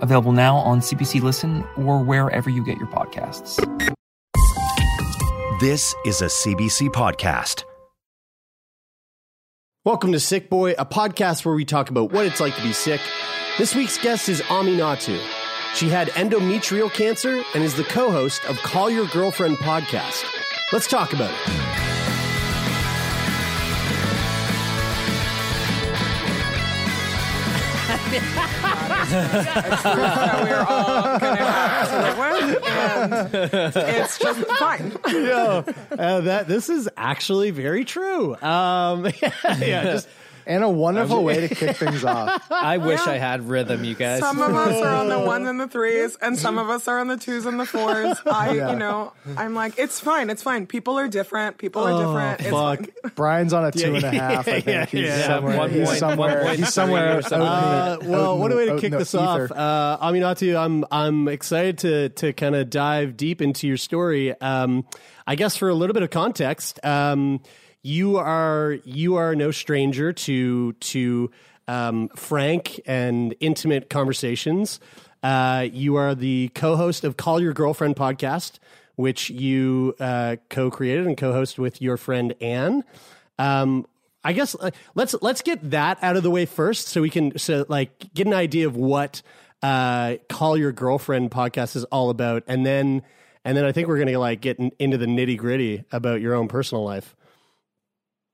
available now on CBC Listen or wherever you get your podcasts. This is a CBC podcast. Welcome to Sick Boy, a podcast where we talk about what it's like to be sick. This week's guest is Aminatou. She had endometrial cancer and is the co host of Call Your Girlfriend podcast. Let's talk about it. It's just fine. Yo, uh, that this is actually very true. Um, yeah, just and a wonderful way to kick things off. I wish I had rhythm, you guys. Some of us are on the ones and the threes, and some of us are on the twos and the fours. I, Yeah. you know, I'm like, it's fine, it's fine. People are different. People are Oh, different. It's fuck. fine. Brian's on a two and a half. I think Yeah, he's yeah. somewhere. One he's point- somewhere. one point he's somewhere. three or something. Uh, out in- well, out what a in- way to out kick in the this off. ether. Uh, Aminatou, I'm I'm excited to to kind of dive deep into your story. Um, I guess for a little bit of context, um, you are you are no stranger to to um, frank and intimate conversations. Uh, you are the co-host of Call Your Girlfriend podcast, which you uh, co-created and co-host with your friend Ann. Um, I guess uh, let's let's get that out of the way first, so we can so like get an idea of what uh, "Call Your Girlfriend" podcast is all about, and then and then I think we're gonna like get in, into the nitty gritty about your own personal life.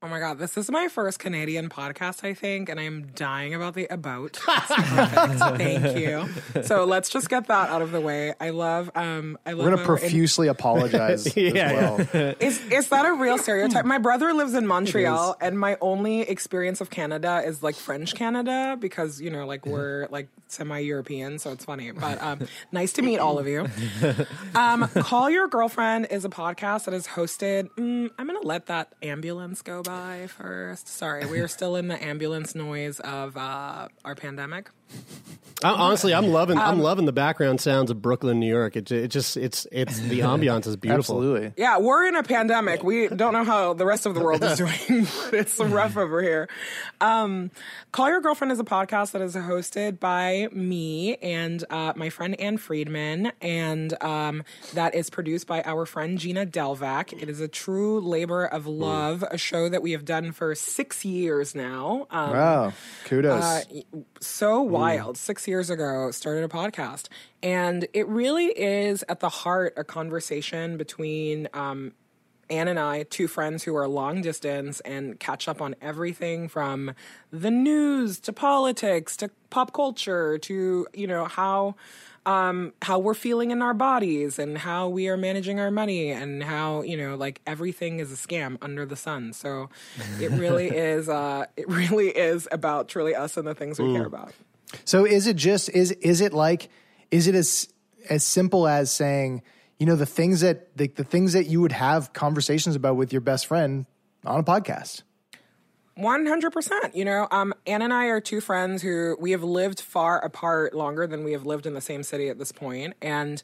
Oh my god, this is my first Canadian podcast, I think, and I'm dying about the about. Thank you. So let's just get that out of the way. I love um I love We're gonna how in- profusely apologize Yeah, as well. Is is that a real stereotype? My brother lives in Montreal, and my only experience of Canada is like French Canada because you know, like we're like semi-European, so it's funny. But um, nice to meet all of you. Um, Call Your Girlfriend is a podcast that is hosted. Mm, I'm gonna let that ambulance go by first. Sorry, we are still in the ambulance noise of uh, our pandemic. I, honestly, I'm loving I'm loving the background sounds of Brooklyn, New York. It, it just it's it's the ambiance is beautiful. Absolutely. Yeah, we're in a pandemic. We don't know how the rest of the world is doing, but it's rough over here. Um, Call Your Girlfriend is a podcast that is hosted by me and uh, my friend Ann Friedman, and um, that is produced by our friend Gina Delvac. It is a true labor of love, a show that we have done for six years now. Um, Wow. Kudos. uh, so wild. Six years ago, started a podcast, and it really is at the heart a conversation between um, Ann and I, two friends who are long distance and catch up on everything from the news to politics to pop culture to you know how um, how we're feeling in our bodies and how we are managing our money and how you know like everything is a scam under the sun. So it really is. Uh, it really is about truly us and the things we care about. So is it just is is it like is it as as simple as saying you know the things that the, the things that you would have conversations about with your best friend on a podcast? One hundred percent. You know, um, Ann and I are two friends who we have lived far apart longer than we have lived in the same city at this point, and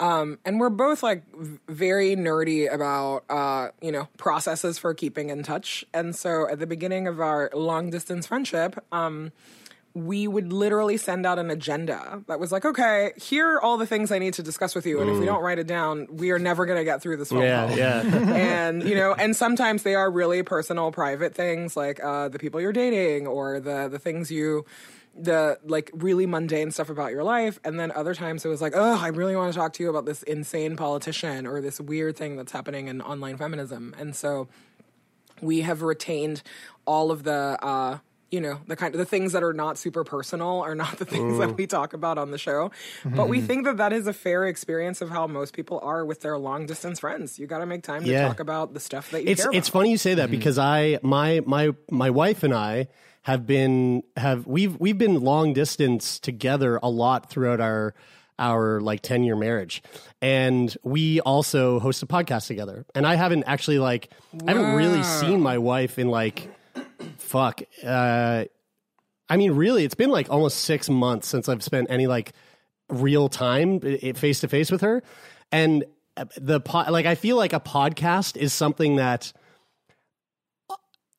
um, and we're both like very nerdy about uh, you know processes for keeping in touch. And so, at the beginning of our long distance friendship, um, we would literally send out an agenda that was like, okay, here are all the things I need to discuss with you, and if we don't write it down, we are never going to get through this phone Yeah, call. yeah. and you know and sometimes they are really personal private things like uh, the people you're dating or the the things you the like really mundane stuff about your life. And then other times it was like oh i really want to talk to you about this insane politician or this weird thing that's happening in online feminism. And so we have retained all of the uh you know the kind of the things that are not super personal are not the things that we talk about on the show. But we mm-hmm. think that that is a fair experience of how most people are with their long distance friends. You got to make time to talk about the stuff that you it's care about. it's funny you say that mm-hmm. because I my my my wife and I have been have we've we've been long distance together a lot throughout our our like 10 year marriage. And we also host a podcast together. And I haven't actually like I haven't really seen my wife in like fuck uh I mean really it's been like almost 6 months since I've spent any like real time face to face with her. And the po- like I feel like a podcast is something that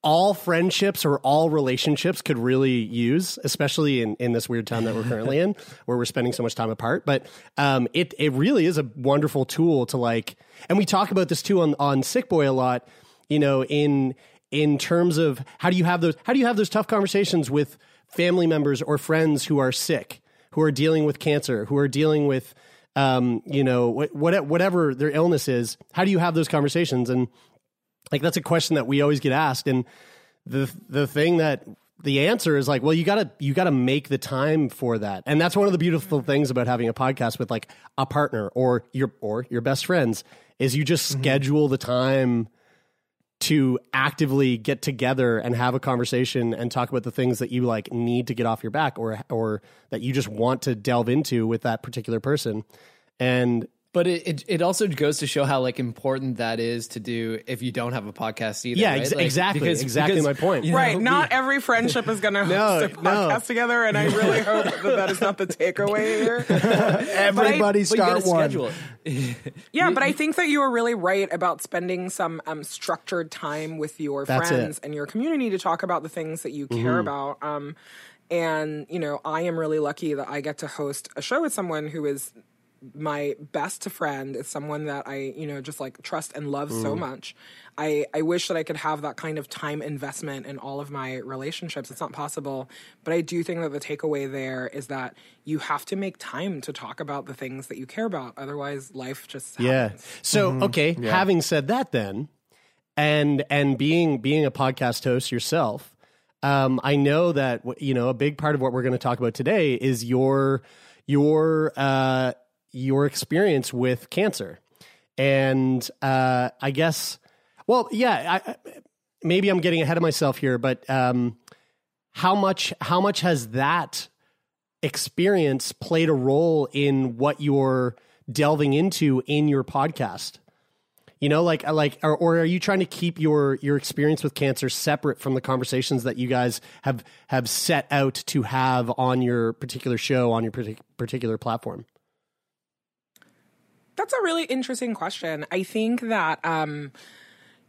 all friendships or all relationships could really use, especially in, in this weird time that we're currently in, where we're spending so much time apart. But um, it it really is a wonderful tool to like, and we talk about this too on on Sick Boy a lot. You know, in in terms of how do you have those how do you have those tough conversations with family members or friends who are sick, who are dealing with cancer, who are dealing with um, you know, what, whatever their illness is, how do you have those conversations? And like that's a question that we always get asked, and the the thing that the answer is like, well, you gotta you gotta make the time for that, and that's one of the beautiful things about having a podcast with like a partner or your or your best friends is you just mm-hmm. schedule the time to actively get together and have a conversation and talk about the things that you like need to get off your back or or that you just want to delve into with that particular person. And but it, it, it also goes to show how like important that is to do if you don't have a podcast either. Yeah, right? ex- like, exactly. Because, exactly because, my point. You know, right. Not every friendship is going to host no, a podcast no. together, and I really hope that that is not the takeaway here. Everybody I, start one. yeah, but I think that you are really right about spending some um, structured time with your That's friends it. and your community to talk about the things that you care mm-hmm. about. Um, and you know, I am really lucky that I get to host a show with someone who is my best friend is someone that I, you know, just like trust and love mm. so much. I, I wish that I could have that kind of time investment in all of my relationships. It's not possible. But I do think that the takeaway there is that you have to make time to talk about the things that you care about. Otherwise, life just happens. Yeah. So, mm-hmm. okay, yeah. having said that then, and and being being a podcast host yourself, um, I know that you know a big part of what we're going to talk about today is your your uh, your experience with cancer. And uh, I guess, well, yeah, I, maybe I'm getting ahead of myself here, but um, how much how much has that experience played a role in what you're delving into in your podcast? You know, like like, or, or are you trying to keep your your experience with cancer separate from the conversations that you guys have have set out to have on your particular show on your particular platform? That's a really interesting question. I think that, um,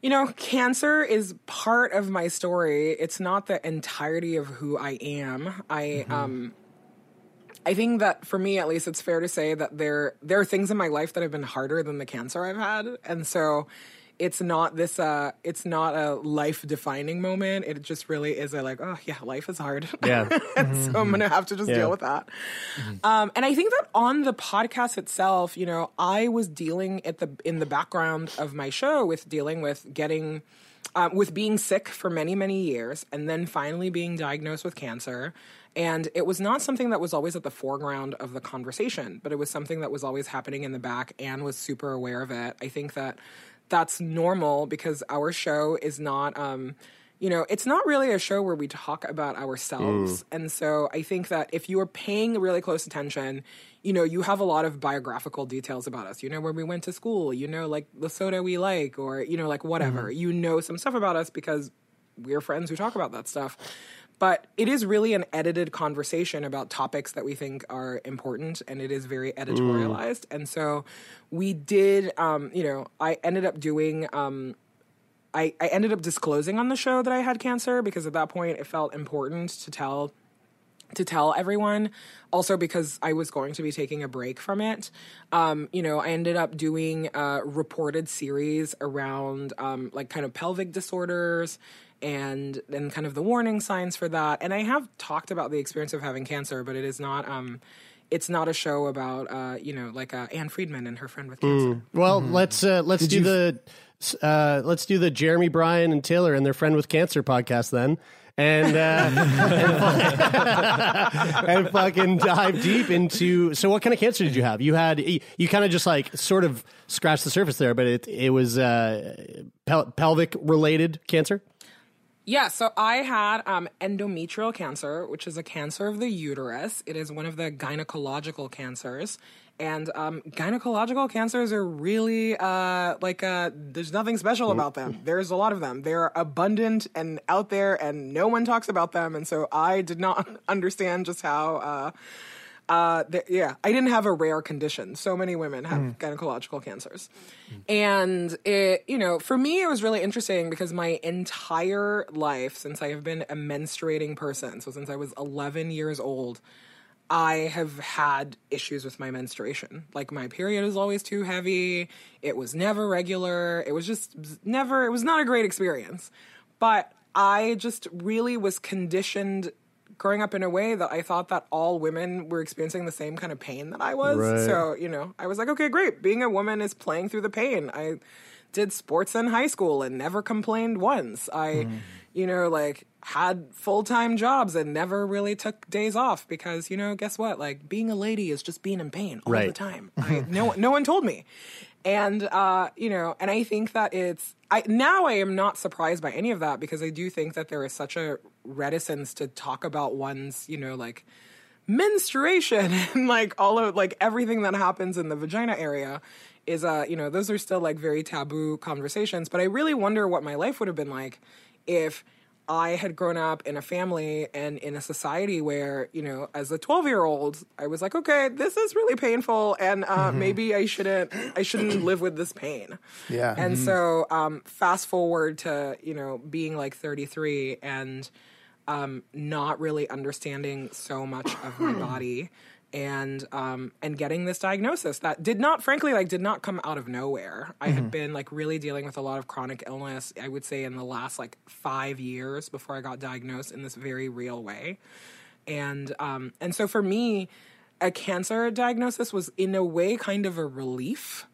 you know, cancer is part of my story. It's not the entirety of who I am. I, mm-hmm. um, I think that for me, at least, it's fair to say that there there are things in my life that have been harder than the cancer I've had, and so it's not this uh it's not a life defining moment it just really is a like oh yeah life is hard yeah mm-hmm. so i'm gonna have to just yeah. deal with that mm-hmm. um and i think that on the podcast itself you know i was dealing at the in the background of my show with dealing with getting um, with being sick for many many years and then finally being diagnosed with cancer and it was not something that was always at the foreground of the conversation, but it was something that was always happening in the back and was super aware of it. I think that that's normal because our show is not um, you know, it's not really a show where we talk about ourselves. Mm. And so I think that if you are paying really close attention, you know, you have a lot of biographical details about us. You know, where we went to school, you know, like the soda we like, or, you know, like whatever. Mm-hmm. You know some stuff about us because we're friends who talk about that stuff. But it is really an edited conversation about topics that we think are important, and it is very editorialized. Mm. And so we did, um, you know, I ended up doing. Um, I, I ended up disclosing on the show that I had cancer because at that point it felt important to tell to tell everyone. Also, because I was going to be taking a break from it, um, you know, I ended up doing a reported series around um, like kind of pelvic disorders and and kind of the warning signs for that. And I have talked about the experience of having cancer, but it is not. Um, it's not a show about uh, you know like uh, Ann Friedman and her friend with cancer. Mm. Well, mm-hmm. let's uh, let's Did do the uh, let's do the Jeremy Bryan and Taylor and their friend with cancer podcast then. And, uh, and, and fucking dive deep into. So, what kind of cancer did you have? You had you, you kind of just like sort of scratched the surface there, but it it was uh, pel- pelvic related cancer. Yeah, so I had um, endometrial cancer, which is a cancer of the uterus. It is one of the gynecological cancers. And um, gynecological cancers are really uh, like uh, there's nothing special about them. There's a lot of them. They're abundant and out there, and no one talks about them. And so I did not understand just how. Uh, uh, yeah, I didn't have a rare condition. So many women have gynecological cancers. And it, you know, for me, it was really interesting because my entire life, since I have been a menstruating person, so since I was 11 years old, I have had issues with my menstruation. Like my period is always too heavy. It was never regular. It was just never, it was not a great experience. But I just really was conditioned growing up in a way that I thought that all women were experiencing the same kind of pain that I was. Right. So, you know, I was like, okay, great. Being a woman is playing through the pain. I did sports in high school and never complained once. I, hmm. you know, like had full time jobs and never really took days off because, you know, guess what? Like being a lady is just being in pain all the time. I, no, no one told me. And, uh, you know, and I think that it's, I, now I am not surprised by any of that because I do think that there is such a reticence to talk about one's, you know, like menstruation and like all of like everything that happens in the vagina area is uh you know those are still like very taboo conversations. But i really wonder what my life would have been like if i had grown up in a family and in a society where you know as a 12 year old i was like okay this is really painful and uh maybe i shouldn't i shouldn't live with this pain. Yeah. and so um fast forward to you know being like 33 and um, not really understanding so much of my body and um, and getting this diagnosis that did not frankly like did not come out of nowhere. I had been like really dealing with a lot of chronic illness i would say in the last like five years before i got diagnosed in this very real way. And um, and so for me a cancer diagnosis was in a way kind of a relief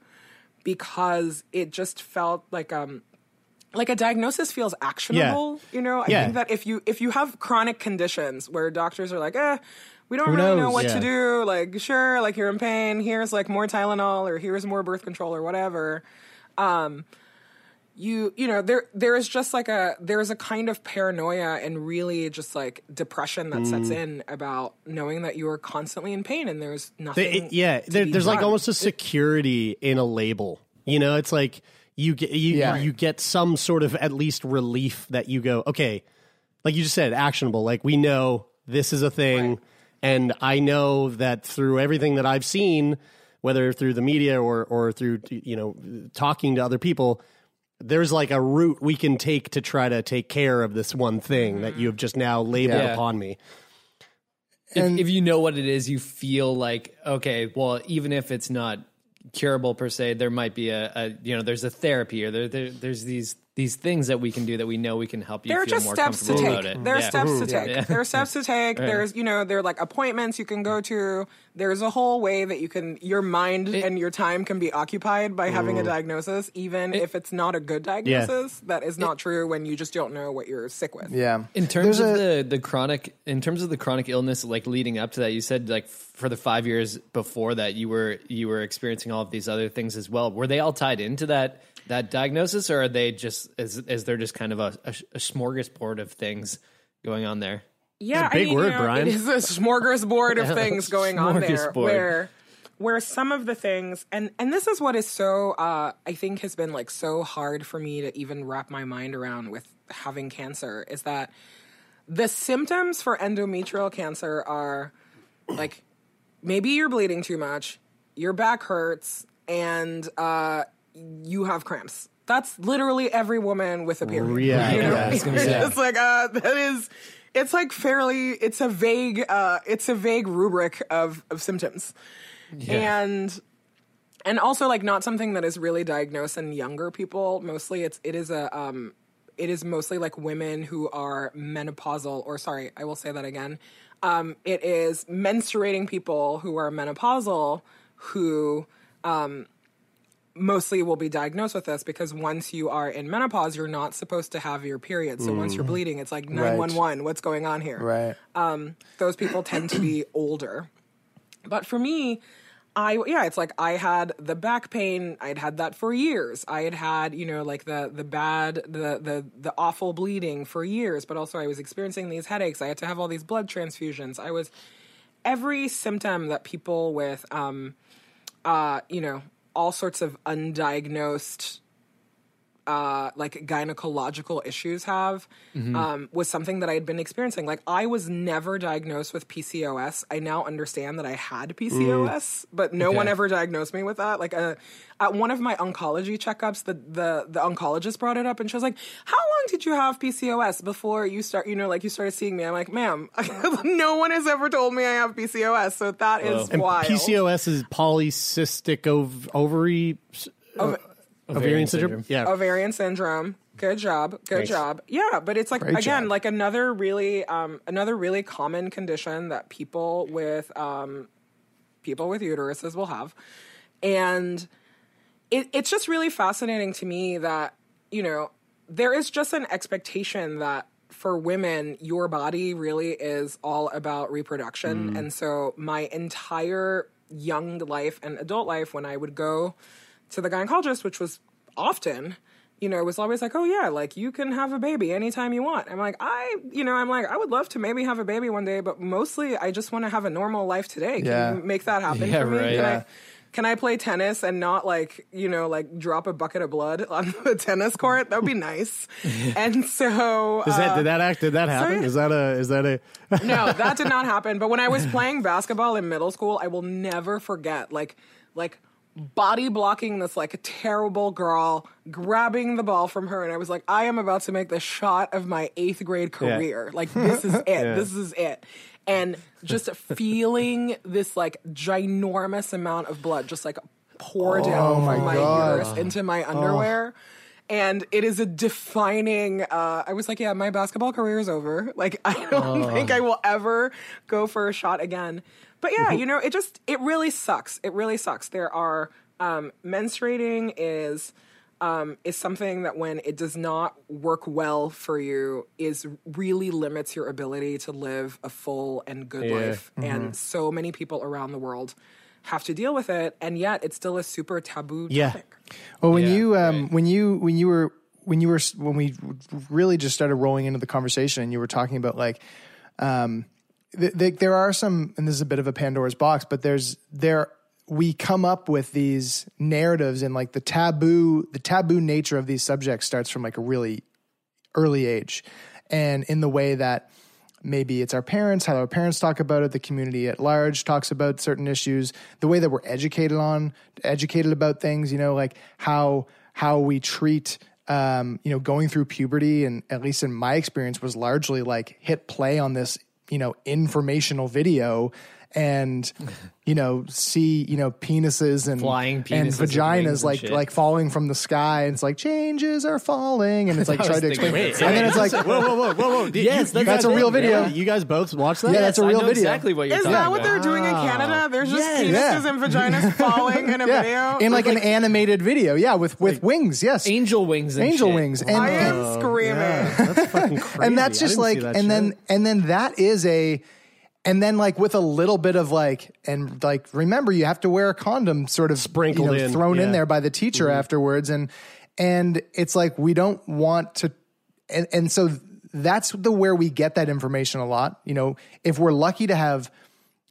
because it just felt like um like a diagnosis feels actionable you know? I Yeah. think that if you if you have chronic conditions where doctors are like eh we don't Who really know what Yeah. to do like sure like you're in pain here's like more tylenol or here's more birth control or whatever um you you know there there is just like a there's a kind of paranoia and really just like depression that sets Mm. in about knowing that you are constantly in pain and there's nothing They- it- yeah, to there, be there's like almost a security in a label. You know, it's like you get you Yeah. you get some sort of at least relief that you go, okay, like you just said, actionable. Like we know this is a thing, and I know that through everything that I've seen, whether through the media or or through you know talking to other people. There's like a route we can take to try to take care of this one thing that you have just now labeled Yeah. upon me. if, if you know what it is, you feel like okay. Well, even if it's not curable per se, there might be a, a you know there's a therapy or there, there there's these these things that we can do that we know we can help you there are feel just more steps to comfortable take. about it. There are Yeah. steps to take. Yeah. There are steps to take. There's you know there are like appointments you can go to. There's a whole way that you can your mind and your time can be occupied by having a diagnosis, even if it's not a good diagnosis. That is not true when you just don't know what you're sick with. Yeah. In terms There's of a- the the chronic, in terms of the chronic illness, like leading up to that, you said like for the five years before that, you were you were experiencing all of these other things as well. Were they all tied into that that diagnosis, or are they just is is there just kind of a, a, a smorgasbord of things going on there? Yeah, a big I mean, word, you know, Brian. It is a smorgasbord of things going on there, where where some of the things, and and this is what is so uh, I think has been like so hard for me to even wrap my mind around with having cancer is that the symptoms for endometrial cancer are like maybe you're bleeding too much, your back hurts, and uh, you have cramps. That's literally every woman with a period. Yeah, you know? yeah, it's like uh, that is. It's like fairly. It's a vague. Uh, it's a vague rubric of of symptoms, and and also like not something that is really diagnosed in younger people. Mostly, it's it is a um, it is mostly like women who are menopausal. Or sorry, I will say that again. Um, it is menstruating people who are menopausal who um, mostly will be diagnosed with this because once you are in menopause, you're not supposed to have your period. So once you're bleeding, it's like nine one one. What's going on here? Right. um, those people tend to be older. But for me, I yeah, it's like I had the back pain. I'd had that for years. I had had you know like the the bad the the the awful bleeding for years. But also I was experiencing these headaches. I had to have all these blood transfusions. I was every symptom that people with um, uh, you know, all sorts of undiagnosed uh, like gynecological issues have um, was something that I had been experiencing. Like I was never diagnosed with PCOS. I now understand that I had PCOS, but no one ever diagnosed me with that. Like uh, at one of my oncology checkups, the, the the oncologist brought it up, and she was like, "How long did you have PCOS before you start? You know, like you started seeing me?" I'm like, "Ma'am, no one has ever told me I have PCOS, so that is And wild." PCOS is polycystic ov- ovary uh, ovarian syndrome. Yeah. ovarian syndrome. Good job. Good job. Yeah, but it's like Great again, job. like another really um another really common condition that people with um people with uteruses will have. And it, it's just really fascinating to me that, you know, there is just an expectation that for women, your body really is all about reproduction. And so my entire young life and adult life, when I would go to the gynecologist, which was often, you know, was always like, oh yeah, like you can have a baby anytime you want. I'm like, I, you know, I'm like, I would love to maybe have a baby one day, but mostly I just want to have a normal life today. Can Yeah. you make that happen Yeah, for me? right. Can Yeah. I, can I play tennis and not like, you know, like drop a bucket of blood on the tennis court? That would be nice. and so, Is that uh, did that act did that happen? sorry? Is that a is that a no, that did not happen. But when I was playing basketball in middle school, I will never forget like like body blocking this like a terrible girl, grabbing the ball from her, and I was like, I am about to make the shot of my eighth grade career. Like this is it. This is it. And just feeling this like ginormous amount of blood just like pour down from my God. uterus into my underwear. And it is a defining. Uh, I was like, yeah, my basketball career is over. Like, I don't think I will ever go for a shot again. But yeah, you know, it just it really sucks. It really sucks. There are um, menstruating is um, is something that when it does not work well for you is really limits your ability to live a full and good life. And so many people around the world have to deal with it, and yet it's still a super taboo Yeah. topic. Well, when Yeah, you um, right. when you when you were when you were when we really just started rolling into the conversation, and you were talking about like, um, th- th- there are some, and this is a bit of a Pandora's box, but there's there we come up with these narratives and like the taboo the taboo nature of these subjects starts from like a really early age, and in the way that maybe it's our parents, how our parents talk about it, the community at large talks about certain issues, the way that we're educated on, educated about things, you know, like how how we treat um, you know, going through puberty and at least in my experience was largely like hit play on this, you know, informational video and you know see you know penises and Flying penises with wings vaginas and like shit. like falling from the sky and it's like changes are falling and it's like I trying to thinking explain the and then it's like whoa whoa whoa whoa whoa Yes, You- you that's a real did? video. Yeah, You guys both watched that? Yeah, that's a real know video. exactly what you're Is talking that what they're doing in Canada? There's just Yeah. penises Yeah. and vaginas falling in a yeah. video. in like, an animated video yeah with with wings yes Angel wings and angel shit. wings and, I am oh, screaming. That's fucking crazy. and that's just like and then and then that is a and then like with a little bit of like and like remember you have to wear a condom sort of Sprinkled you know, in, thrown in there by the teacher mm-hmm. afterwards. And and it's like we don't want to and, and so that's the where we get that information a lot. You know if we're lucky to have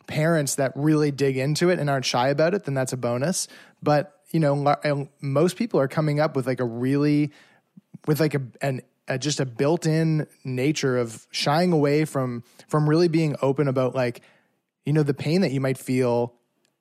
parents that really dig into it and aren't shy about it then that's a bonus. But you know most people are coming up with like a really with like a an a, just a built-in nature of shying away from from really being open about like you know the pain that you might feel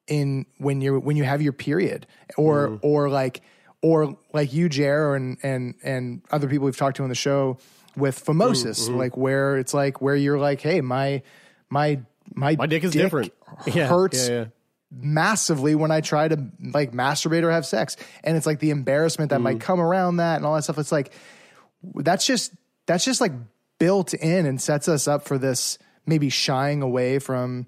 in when you're when you have your period or or like or like you Jer and and and other people we've talked to on the show with phimosis like where it's like where you're like hey my my my My dick is different. Yeah, hurts yeah, yeah. massively when I try to like masturbate or have sex. And it's like the embarrassment that Mm. might come around that and all that stuff. It's like that's just that's just like built in and sets us up for this maybe shying away from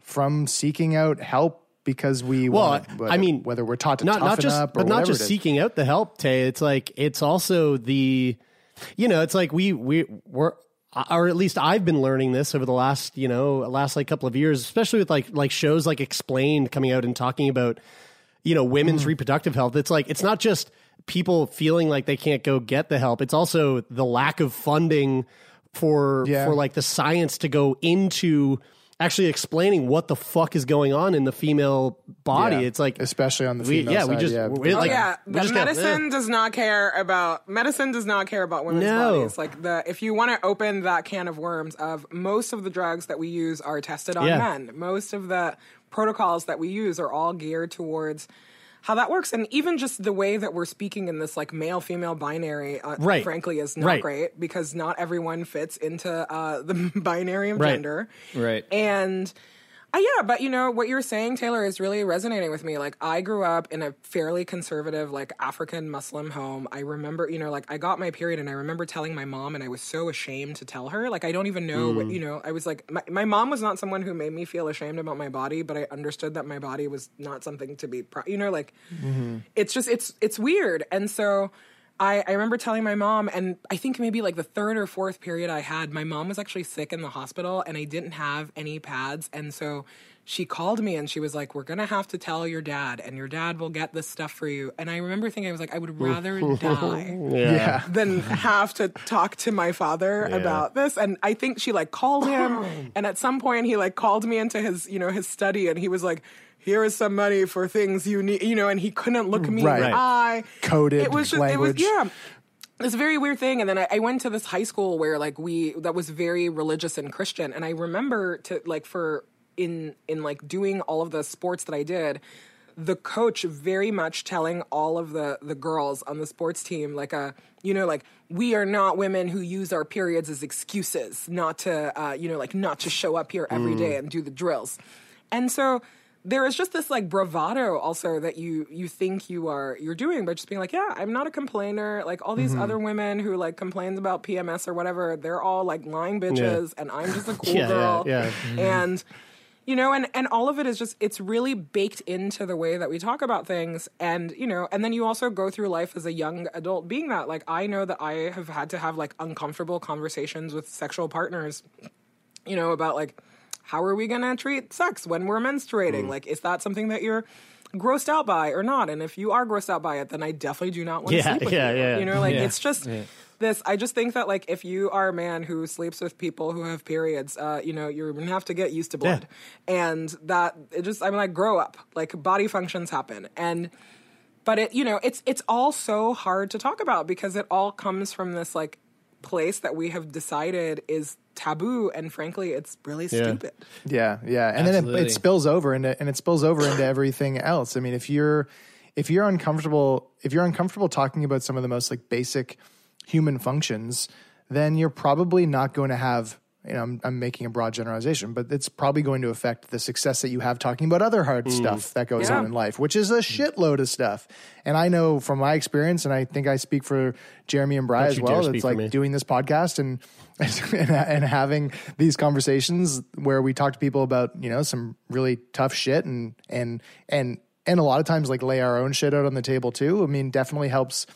from seeking out help because we Well, want I- whether, I mean, whether we're taught to not toughen not just up or but not just seeking out the help tay. It's like it's also the you know it's like we we we're or at least I've been learning this over the last you know last like couple of years especially with like like shows like explained coming out and talking about you know women's Mm. reproductive health. It's like it's not just people feeling like they can't go get the help it's also the lack of funding for Yeah. for like the science to go into actually explaining what the fuck is going on in the female body. Yeah. It's like especially on the we, female yeah, we just yeah. we Oh like yeah, we the just got- medicine does not care about medicine does not care about women's No. bodies. Like the if you want to open that can of worms of most of the drugs that we use are tested on Yeah. men. Most of the protocols that we use are all geared towards how that works and even just the way that we're speaking in this like male female binary uh, Right. frankly is not Right. great because not everyone fits into uh, the binary of Right. gender Right. and uh, yeah, but you know what you're saying, Taylor, is really resonating with me. Like I grew up in a fairly conservative, like African Muslim home. I remember, you know, like I got my period, and I remember telling my mom, and I was so ashamed to tell her. Like I don't even know what you know. I was like, my, my mom was not someone who made me feel ashamed about my body, but I understood that my body was not something to be, pr- you know, like it's just it's it's weird, and so. I, I remember telling my mom, and I think maybe like the third or fourth period I had, my mom was actually sick in the hospital and I didn't have any pads. And so she called me and she was like, We're going to have to tell your dad, and your dad will get this stuff for you. And I remember thinking, I was like, I would rather die yeah. than have to talk to my father about this. And I think she like called him, and at some point he like called me into his, you know, his study, and he was like, "Here is some money for things you need," you know, and he couldn't look me Right. in the eye. Coded It was just, language. it was yeah. This very weird thing, and then I, I went to this high school where like we that was very religious and Christian, and I remember to like for in in like doing all of the sports that I did, the coach very much telling all of the the girls on the sports team like a you know like we are not women who use our periods as excuses not to uh, you know like not to show up here every day mm. and do the drills. And so there is just this like bravado also that you you think you are you're doing but just being like yeah i'm not a complainer. Like all these mm-hmm. other women who like complains about pms or whatever they're all like lying bitches and i'm just a cool Yeah, yeah, girl. yeah. Mm-hmm. and you know and and all of it is just it's really baked into the way that we talk about things. And you know and then you also go through life as a young adult being that. Like i know that i have had to have like uncomfortable conversations with sexual partners you know about like how are we going to treat sex when we're menstruating? Mm. Like is that something that you're grossed out by or not? And if you are grossed out by it then i definitely do not want to Yeah, sleep with yeah, you. yeah. you know like Yeah. it's just this i just think that like if you are a man who sleeps with people who have periods uh, you know you're gonna have to get used to blood. And that it just i'm like grow up like body functions happen. And but it you know it's it's all so hard to talk about because it all comes from this like place that we have decided is taboo and frankly it's really stupid. Yeah, yeah, and then it, it spills over into and it spills over into everything else. I mean, if you're if you're uncomfortable if you're uncomfortable talking about some of the most like basic human functions, then you're probably not going to have. You know, I'm, I'm making a broad generalization, but it's probably going to affect the success that you have talking about other hard stuff that goes Yeah. on in life, which is a shitload of stuff. And I know from my experience, and I think I speak for Jeremy and Bry Don't as well. It's like doing this podcast and, and and having these conversations where we talk to people about you know some really tough shit and and and and a lot of times like lay our own shit out on the table too. I mean, definitely helps.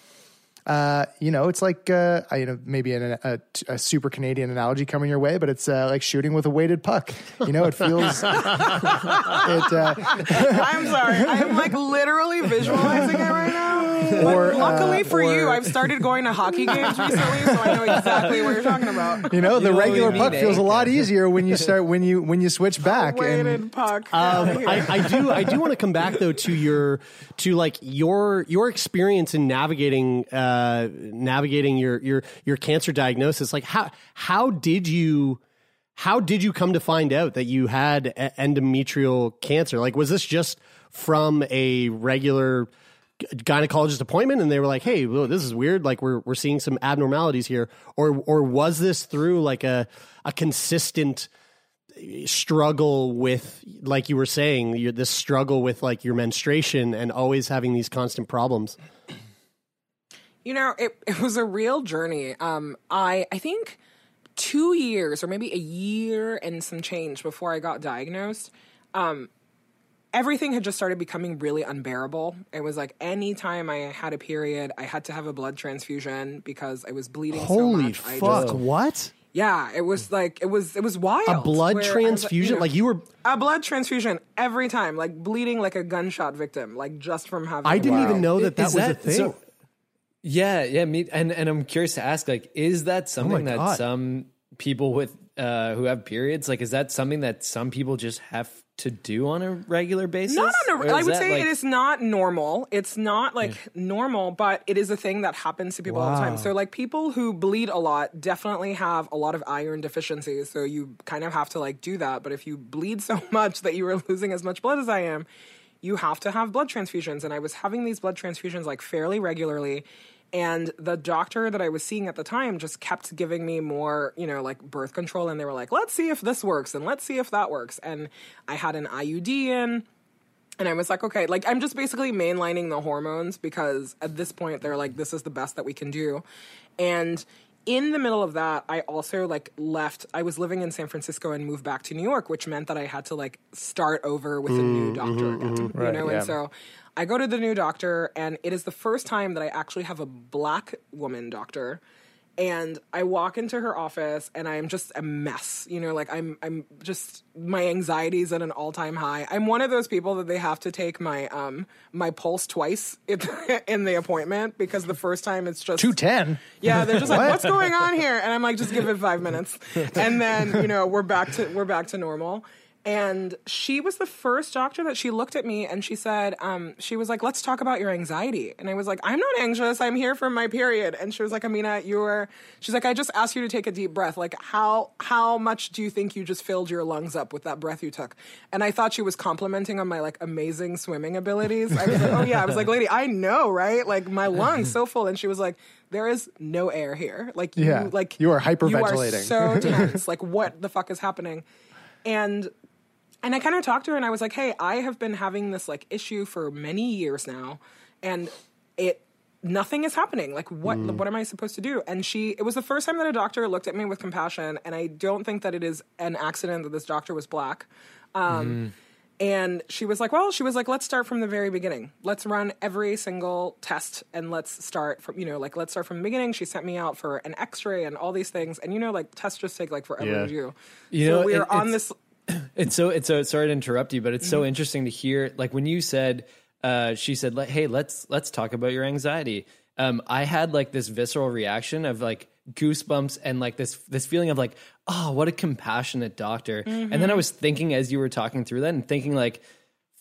Uh, you know, it's like uh, I, you know maybe an, a, a super Canadian analogy coming your way, but it's uh, like shooting with a weighted puck. You know, it feels. it, uh, i'm sorry i'm like literally visualizing it right now Or, but luckily uh, for you i've started going to hockey games recently so i know exactly what you're talking about you know, the know what regular puck feels a lot easier when you start when you when you switch back. weighted And puck Um, I, I do. I do want to come back though to your to like your your experience in navigating uh, Uh, navigating your your your cancer diagnosis. Like how how did you how did you come to find out that you had endometrial cancer? Like was this just from a regular gynecologist appointment and they were like, "Hey, well, this is weird. Like we're we're seeing some abnormalities here," or or was this through like a a consistent eh, struggle with like you were saying this struggle with like your menstruation and always having these constant problems You know, it, it was a real journey. Um, I I think two years or maybe a year and some change before I got diagnosed. Um, everything had just started becoming really unbearable. It was like anytime I had a period, I had to have a blood transfusion because I was bleeding so holy much. I fuck just- what yeah, it was like it was it was wild. a blood where I was like, transfusion know, like you were a blood transfusion every time, like bleeding like a gunshot victim, like just from having. I didn't blood. even know that that Is was a thing so- yeah, yeah. Me and and I'm curious to ask, like, is that something that God. some people with uh, who have periods? Like, is that something that some people just have to do on a regular basis? Not on Or a, I would that, say like- it is not normal. It's not like normal, but it is a thing that happens to people all the time. So like people who bleed a lot definitely have a lot of iron deficiencies. So you kind of have to like do that. But if you bleed so much that you are losing as much blood as I am, you have to have blood transfusions. And I was having these blood transfusions like fairly regularly. And the doctor that I was seeing at the time just kept giving me more, you know, like birth control. And they were like, let's see if this works and let's see if that works. And I had an IUD in. And I was like, okay, like I'm just basically mainlining the hormones because at this point they're like, this is the best that we can do. And in the middle of that, I also like left. I was living in San Francisco and moved back to New York, which meant that I had to like start over with a new Mm, doctor mhm, again. mhm. you Right, know, yeah. and so I go to the new doctor, and it is the first time that I actually have a black woman doctor. And I walk into her office and I'm just a mess. You know, like I'm I'm just my anxiety's at an all-time high. I'm one of those people that they have to take my um my pulse twice in, in the appointment because the first time it's just 210. yeah, they're just like, "What's going on here?" And I'm like, "Just give it five minutes," and then you know we're back to we're back to normal. And she was the first doctor that she looked at me and she said, um, she was like, "Let's talk about your anxiety." And I was like, "I'm not anxious. I'm here for my period." And she was like, "Amina, you're." She's like, "I just asked you to take a deep breath. Like, how how much do you think you just filled your lungs up with that breath you took?" And I thought she was complimenting on my like amazing swimming abilities. I was like, "Oh yeah." I was like, "Lady, I know, right? Like my lungs so full." And she was like, "There is no air here. Like you, Yeah. like You are You are hyperventilating. so tense. like what the fuck is happening?" And and I kind of talked to her and I was like, "Hey, I have been having this like issue for many years now, and it nothing is happening. Like, what Mm. what am I supposed to do?" And she, it was the first time that a doctor looked at me with compassion, and I don't think that it is an accident that this doctor was black. Um, And she was like, "Well, she was like, let's start from the very beginning. Let's run every single test, and let's start from you know, like let's start from the beginning." She sent me out for an X-ray and all these things, and you know, like tests just take like forever Yeah. to do. You so know, we it- are on this It's so it's so sorry to interrupt you, but it's so Mhm. interesting to hear. Like when you said, uh, she said, "Hey, let's let's talk about your anxiety." Um, I had like this visceral reaction of like goosebumps and like this this feeling of like, oh, what a compassionate doctor. And then I Mhm. was thinking as you were talking through that and thinking like,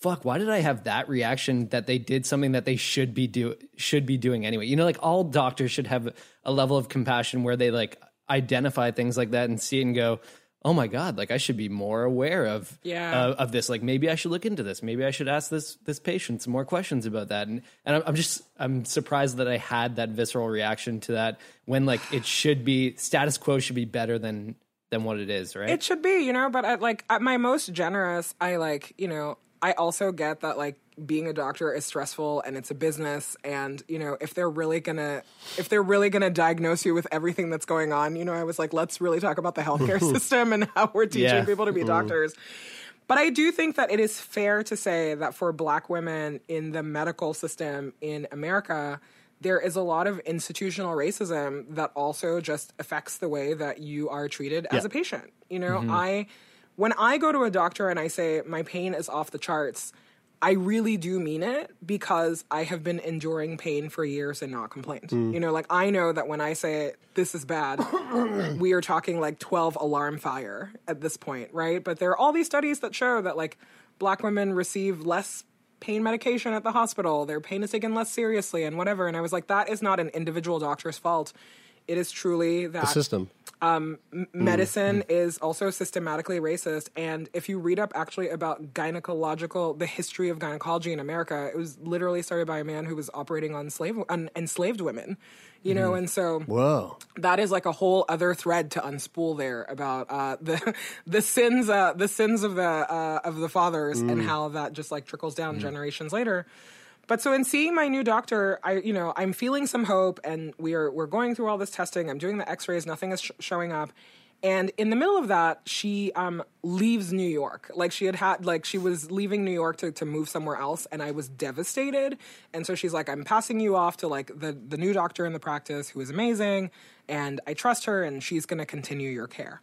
fuck, why did I have that reaction that they did something that they should be do should be doing anyway? You know, like all doctors should have a level of compassion where they like identify things like that and see it and go, oh my god, like I should be more aware of Yeah. uh, of this. Like maybe I should look into this. Maybe I should ask this this patient some more questions about that. And and I'm, I'm just I'm surprised that I had that visceral reaction to that when like it should be status quo should be better than than what it is, right? It should be, you know, but at like at my most generous, I like, you know, I also get that like being a doctor is stressful and it's a business and, you know, if they're really to if they're really to diagnose you with everything that's going on, you know, I was like, let's really talk about the healthcare system and how we're teaching Yeah. people to be Mhm. doctors. But I do think that it is fair to say that for black women in the medical system in America, there is a lot of institutional racism that also just affects the way that you are treated as a patient. You know, Mhm. I when I go to a doctor and I say my pain is off the charts, I really do mean it because I have been enduring pain for years and not complained. Mm. You know, like I know that when I say this is bad, we are talking like 12 alarm fire at this point, right? But there are all these studies that show that like black women receive less pain medication at the hospital, their pain is taken less seriously and whatever. And I was like, that is not an individual doctor's fault. It is truly that The system. um, m- medicine is also systematically racist. And if you read up actually about gynecological, the history of gynecology in America, it was literally started by a man who was operating on slave on enslaved women. You know, Mhm. and so Whoa. that is like a whole other thread to unspool there about uh, the the sins uh, the sins of the uh, of the fathers and Mm. how that just like trickles down Mm. generations later. But so in seeing my new doctor, I you know I'm feeling some hope, and we are we're going through all this testing. I'm doing the X-rays, nothing is sh- showing up. And in the middle of that, she um, leaves New York. Like she had had, like she was leaving New York to, to move somewhere else, and I was devastated. And so she's like, "I'm passing you off to like the the new doctor in the practice, who is amazing, and I trust her, and she's going to continue your care."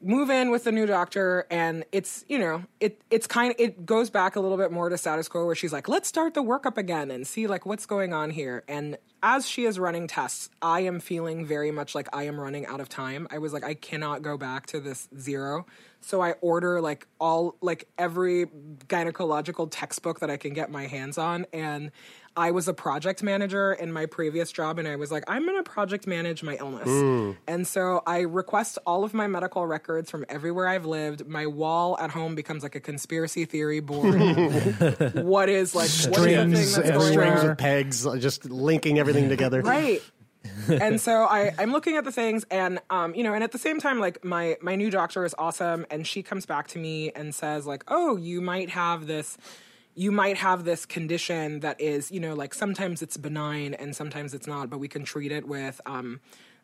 Move in with the new doctor and it's you know it it's kind of it goes back a little bit more to status quo where she's like let's start the workup again and see like what's going on here. And as she is running tests i am feeling very much like i am running out of time. I was like i cannot go back to this zero so i order like all like every gynecological textbook that i can get my hands on and I was a project manager in my previous job, and I was like, I'm going to project manage my illness. Mm. And so I request all of my medical records from everywhere I've lived. My wall at home becomes like a conspiracy theory board. what is like what is the thing Strings that's and strings on? of pegs, just linking everything together. right and so I, i'm looking at the things and um, you know and at the same time like my my new doctor is awesome and she comes back to me and says like oh you might have this you might have this condition that is you know like sometimes it's benign and sometimes it's not but we can treat it with um,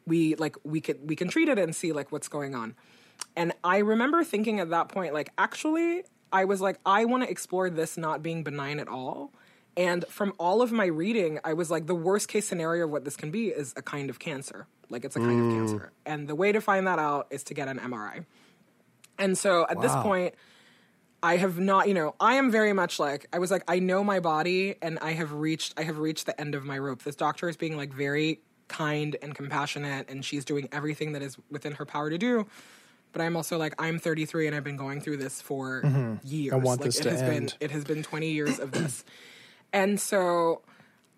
we like we could we can treat it and see like what's going on. And i remember thinking at that point like actually i was like i want to explore this not being benign at all and from all of my reading, I was like, the worst case scenario of what this can be is a kind of cancer. Like it's a kind of mm. cancer. And the way to find that out is to get an MRI. And so at this point, I have not, you know, I am very much like I was like I know my body and I have reached I have reached the end of my rope. This doctor is being like very kind and compassionate and she's doing everything that is within her power to do. But I'm also like I'm 33 and I've been going through this for mm-hmm. years. I want like this it to has been end. it has been 20 years of this. And so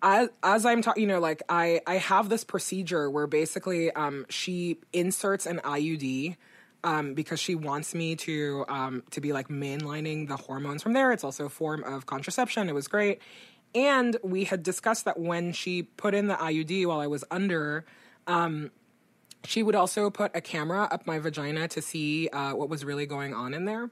as as I'm talking, you know, like I I have this procedure where basically um she inserts an IUD um because she wants me to um to be like mainlining the hormones from there. It's also a form of contraception. It was great. And we had discussed that when she put in the IUD while I was under um, she would also put a camera up my vagina to see uh, what was really going on in there.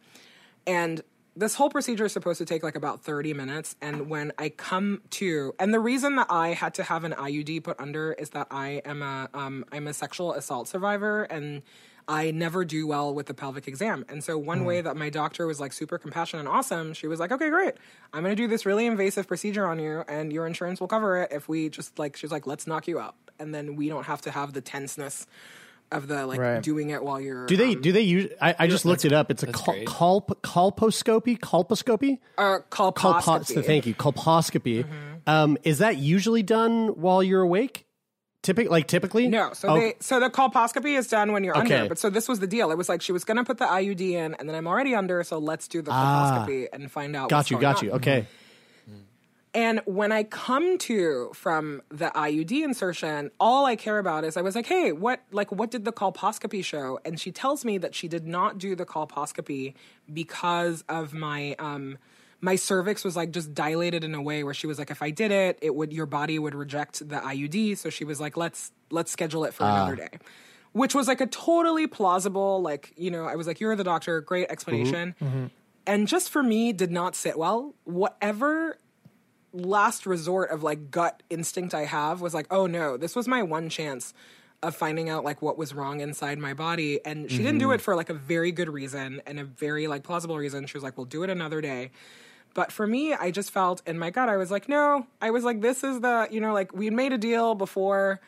And this whole procedure is supposed to take like about 30 minutes. And when I come to, and the reason that I had to have an IUD put under is that I am a, um, I'm a sexual assault survivor and I never do well with the pelvic exam. And so one way that my doctor was like super compassionate and awesome, she was like, okay, great. I'm going to do this really invasive procedure on you and your insurance will cover it if we just like, she's like, let's knock you out. And then we don't have to have the tenseness of the like Right. doing it while you're Do they um, do they use? I, I just looked it up. It's a that's col- great. colp, colposcopy. Colposcopy. uh, Colpo- colposcopy. thank you. Colposcopy. Um, is that usually done while you're awake? Typic, like typically? No, so Oh, they so the colposcopy is done when you're Okay. under. But so this was the deal. It was like she was going to put the IUD in, and then I'm already under, so let's do the Ah. colposcopy and find out. got what's you, going got on. you. Okay. And when I come to from the IUD insertion, all I care about is I was like, hey, what like what did the colposcopy show? And she tells me that she did not do the colposcopy because of my um my cervix was like just dilated in a way where she was like, if I did it, it would your body would reject the IUD. So she was like, let's let's schedule it for ah. another day. Which was like a totally plausible, like, you know, I was like, you're the doctor, great mm-hmm. explanation. Mm-hmm. And just for me, did not sit well. Whatever last resort of like gut instinct I have was like, oh no, this was my one chance of finding out like what was wrong inside my body. And she didn't do it for like a very good reason and a very like plausible reason. She was like, we'll do it another day. But for me, I just felt in my gut, I was like, no, I was like, this is the, you know, like we made a deal before.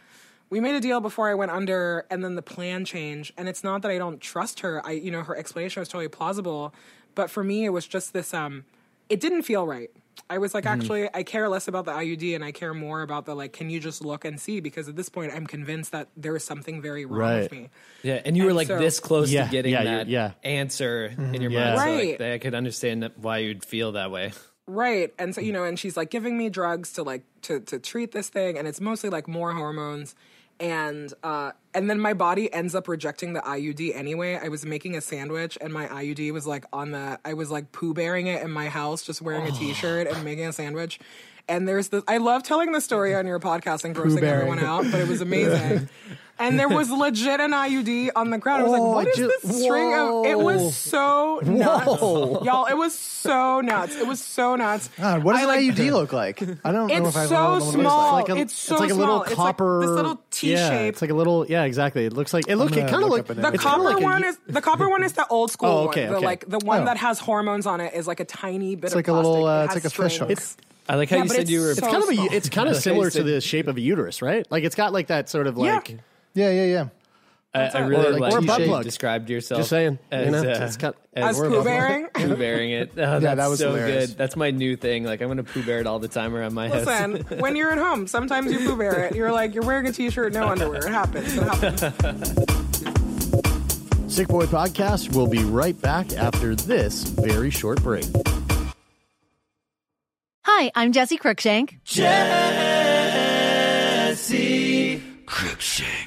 We made a deal before I went under, and then the plan changed. And it's not that I don't trust her. I, you know, her explanation was totally plausible. But for me, it was just this, um, it didn't feel right. I was like, mm-hmm. actually, I care less about the IUD and I care more about the, like, can you just look and see? Because at this point, I'm convinced that there is something very wrong Right. with me. Yeah, and you were like so- this close Yeah, to getting yeah, that yeah. answer in mm-hmm. your Yeah. mind. So Right. like, I could understand that- why you'd feel that way. Right. And so, you mm. know, and she's like giving me drugs to like to to treat this thing and it's mostly like more hormones and uh and then my body ends up rejecting the IUD anyway. I was making a sandwich and my IUD was like on the I was like poo bearing it in my house just wearing a t-shirt and making a sandwich. And there's this I love telling the story on your podcast and grossing everyone out, but it was amazing. and there was legit an IUD on the ground. I was like, Oh, what is ju- this string of it was so nuts. Whoa. Y'all, it was so nuts. It was so nuts. God, what does I, an like, IUD look like? I don't know It's if I've so know what one small. looks like. a, It's so like a little small. It's like copper. this little T Yeah, shape. it's like a little. Yeah, exactly. It looks like it. Look, it kind of look look. The copper like a- one is the copper one is the old school Oh, okay, one. The okay. like the one Oh. that has hormones on it is like a tiny bit It's of like a plastic. little, uh, it's like a fish strings. hook. I like how Yeah, you said it's you were. It's so kind of a. It's kind of similar to the shape of a uterus, right? Like it's got like that sort of like. Yeah, yeah, yeah. I, I really Or like- like or a you plug. described yourself. Just saying, you as, know, uh, it's got- As we're poo above- bearing. poo bearing it. Oh, that's that was so hilarious. good. That's my new thing. Like I'm gonna poo bear it all the time around my house. Listen, when you're at home, sometimes you poo bear it. You're like, you're wearing a t-shirt, no underwear. It happens. It happens. Sick Boy Podcast will be right back after this very short break. Hi, I'm Jesse Cruickshank. Jesse Cruickshank.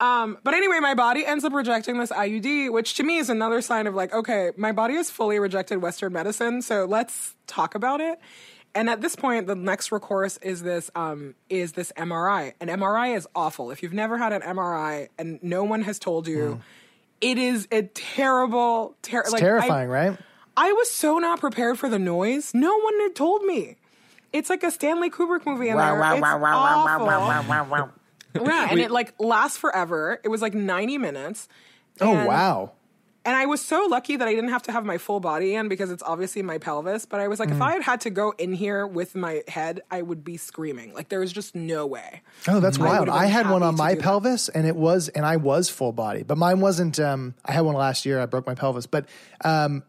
Um, but anyway, my body ends up rejecting this IUD, which to me is another sign of like, okay, my body has fully rejected Western medicine, so let's talk about it. And at this point, the next recourse is this um, is this MRI. An MRI is awful. If you've never had an MRI and no one has told you, it is a terrible, ter- It's like, terrifying, I, right? I was so not prepared for the noise. No one had told me. It's like a Stanley Kubrick movie in there. It's awful. Yeah, and it like lasts forever. It was like 90 minutes. Oh And- wow. And I was so lucky that I didn't have to have my full body in because it's obviously my pelvis. But I was like, Mm. if I had had to go in here with my head, I would be screaming. Like there was just no way. Oh, that's I wild. I had one on my do that. pelvis, and it was, and I was full body, but mine wasn't. Um, I had one last year. I broke my pelvis, but um,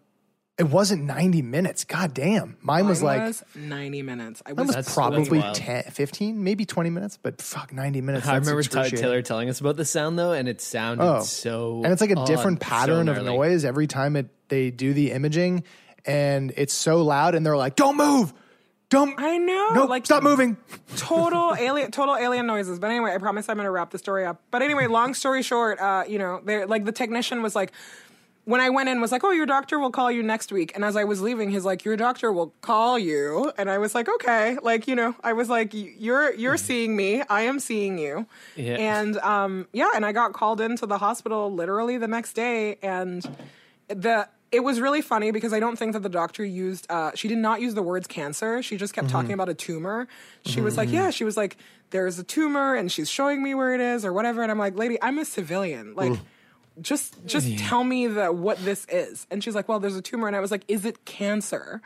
it wasn't ninety minutes. God damn, mine was Mine like was 90 minutes. I mine was, was That's- probably that's wild. 10, 15, maybe twenty minutes, but fuck, ninety minutes. I that's remember Ty- excruciating. Taylor telling us about the sound though, and it sounded Oh. so. and it's like a odd, different so pattern of gnarly. noise every time it they do the imaging, and it's so loud, and they're like, "Don't move, don't." I know. No, like stop moving. total alien total alien noises but anyway i promise i'm gonna wrap the story up but anyway long story short uh you know they like the technician was like when I went in, was like, "Oh, your doctor will call you next week." And as I was leaving, he's like, "Your doctor will call you." And I was like, "Okay." Like, you know, I was like, "You're you're seeing me. I am seeing you." Yeah. And um, yeah, and I got called into the hospital literally the next day, and the it was really funny because I don't think that the doctor used. Uh, she did not use the words cancer. She just kept talking about a tumor. She was like, "Yeah," she was like, "There's a tumor," and she's showing me where it is or whatever. And I'm like, "Lady, I'm a civilian. Like." Just just tell me that what this is and she's like well there's a tumor and i was like is it cancer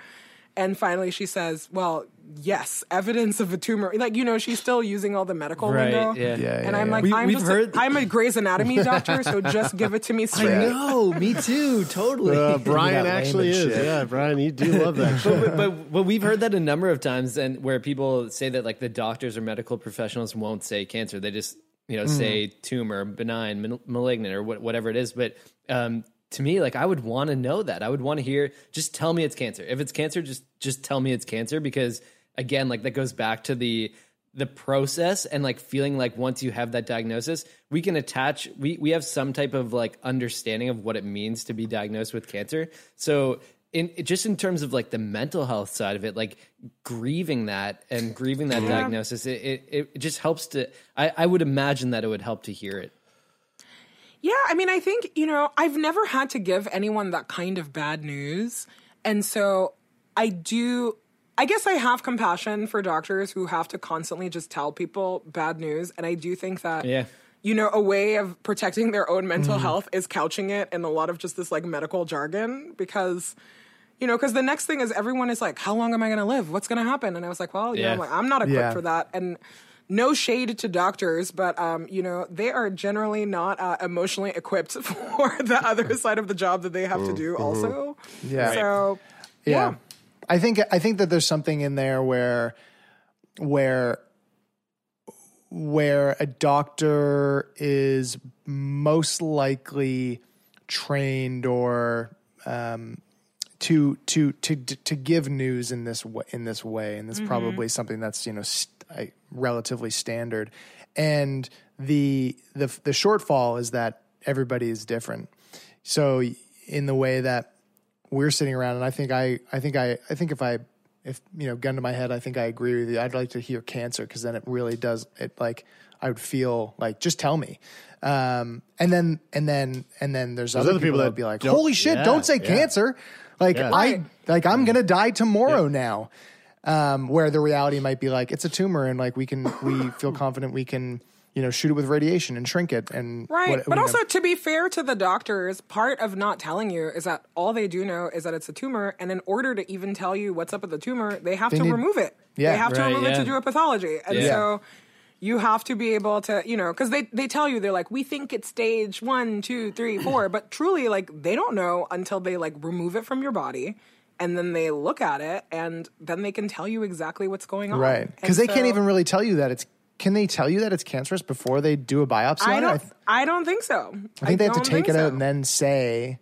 and finally she says well yes evidence of a tumor like you know she's still using all the medical Right, lingo yeah. Yeah, and yeah, i'm yeah. like We- i'm just heard- a, i'm a Grey's Anatomy doctor so just give it to me straight No, me too, totally. Uh, Brian actually is. shit. Yeah, Brian, you do love that but, but but we've heard that a number of times, and where people say that like the doctors or medical professionals won't say cancer, they just you know say tumor, benign, malignant, or what, whatever it is. But um, to me, like I would want to know that. I would want to hear. Just tell me it's cancer. If it's cancer, just just tell me it's cancer because again, like that goes back to the the process and like feeling like once you have that diagnosis we can attach we we have some type of like understanding of what it means to be diagnosed with cancer so in just in terms of like the mental health side of it like grieving that and grieving that diagnosis it, it it just helps to I, I would imagine that it would help to hear it Yeah, I mean, I think, you know, I've never had to give anyone that kind of bad news. And so I do, I guess I have compassion for doctors who have to constantly just tell people bad news. And I do think that, Yeah. you know, a way of protecting their own mental mm-hmm. health is couching it in a lot of just this like medical jargon because. You know, because the next thing is everyone is like, "How long am I going to live? What's going to happen?" And I was like, "Well, you Yeah. know, like, I'm not equipped Yeah. for that." And no shade to doctors, but um, you know, they are generally not uh, emotionally equipped for the other side of the job that they have to do. Also, Yeah. So yeah. yeah. I think I think that there's something in there where where where a doctor is most likely trained or um, to to to to give news in this way, in this way, and that's probably something that's you know st- I- relatively standard. And the the the shortfall is that everybody is different. So in the way that we're sitting around, and I think I I think I I think if I if you know gun to my head, I think I agree with you. I'd like to hear cancer because then it really does it like I would feel like just tell me. Um, and then and then and then there's, There's other other people people that that would be like, "Holy shit, yeah, don't say yeah. cancer!" Like Yeah. I like I'm gonna die tomorrow now. Um, where the reality might be like it's a tumor and like we can we feel confident we can you know shoot it with radiation and shrink it and Right. what- but you know. also, to be fair to the doctors, part of not telling you is that all they do know is that it's a tumor. And in order to even tell you what's up with the tumor, they have They to need- remove it. Yeah. They have to Right, remove it to do a pathology. And Yeah. so you have to be able to, you know, because they, they tell you, they're like, we think it's stage one, two, three, four. but truly, like, they don't know until they, like, remove it from your body. And then they look at it, and then they can tell you exactly what's going on. right because they can't even really tell you that it's can they tell you that it's cancerous before they do a biopsy I on don't. it? I, don't think so. I think they have to take it out and then say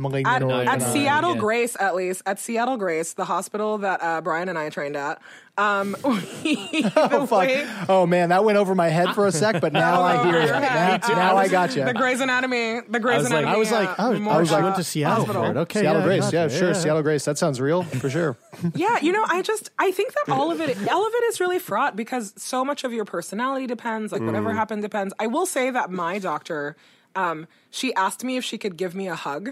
malignant at, or at benign. Seattle yeah. Grace, at least at Seattle Grace, the hospital that uh, Brian and I trained at. Um, we, Oh fuck! Oh man, that went over my head for a sec, but now I hear you. Now, now I got you. The Grey's Anatomy. The Grey's I was like- Anatomy. I was like, uh, I, was, I memorial, was like, went to Seattle hospital. for it. Okay, Seattle yeah, Grace, gotcha. yeah, sure. Seattle Grace, that sounds real for sure. Yeah, you know, I just I think that all of it all of it is really fraught because so much of your personality depends, like Mm. whatever happened depends. I will say that my doctor um she asked me if she could give me a hug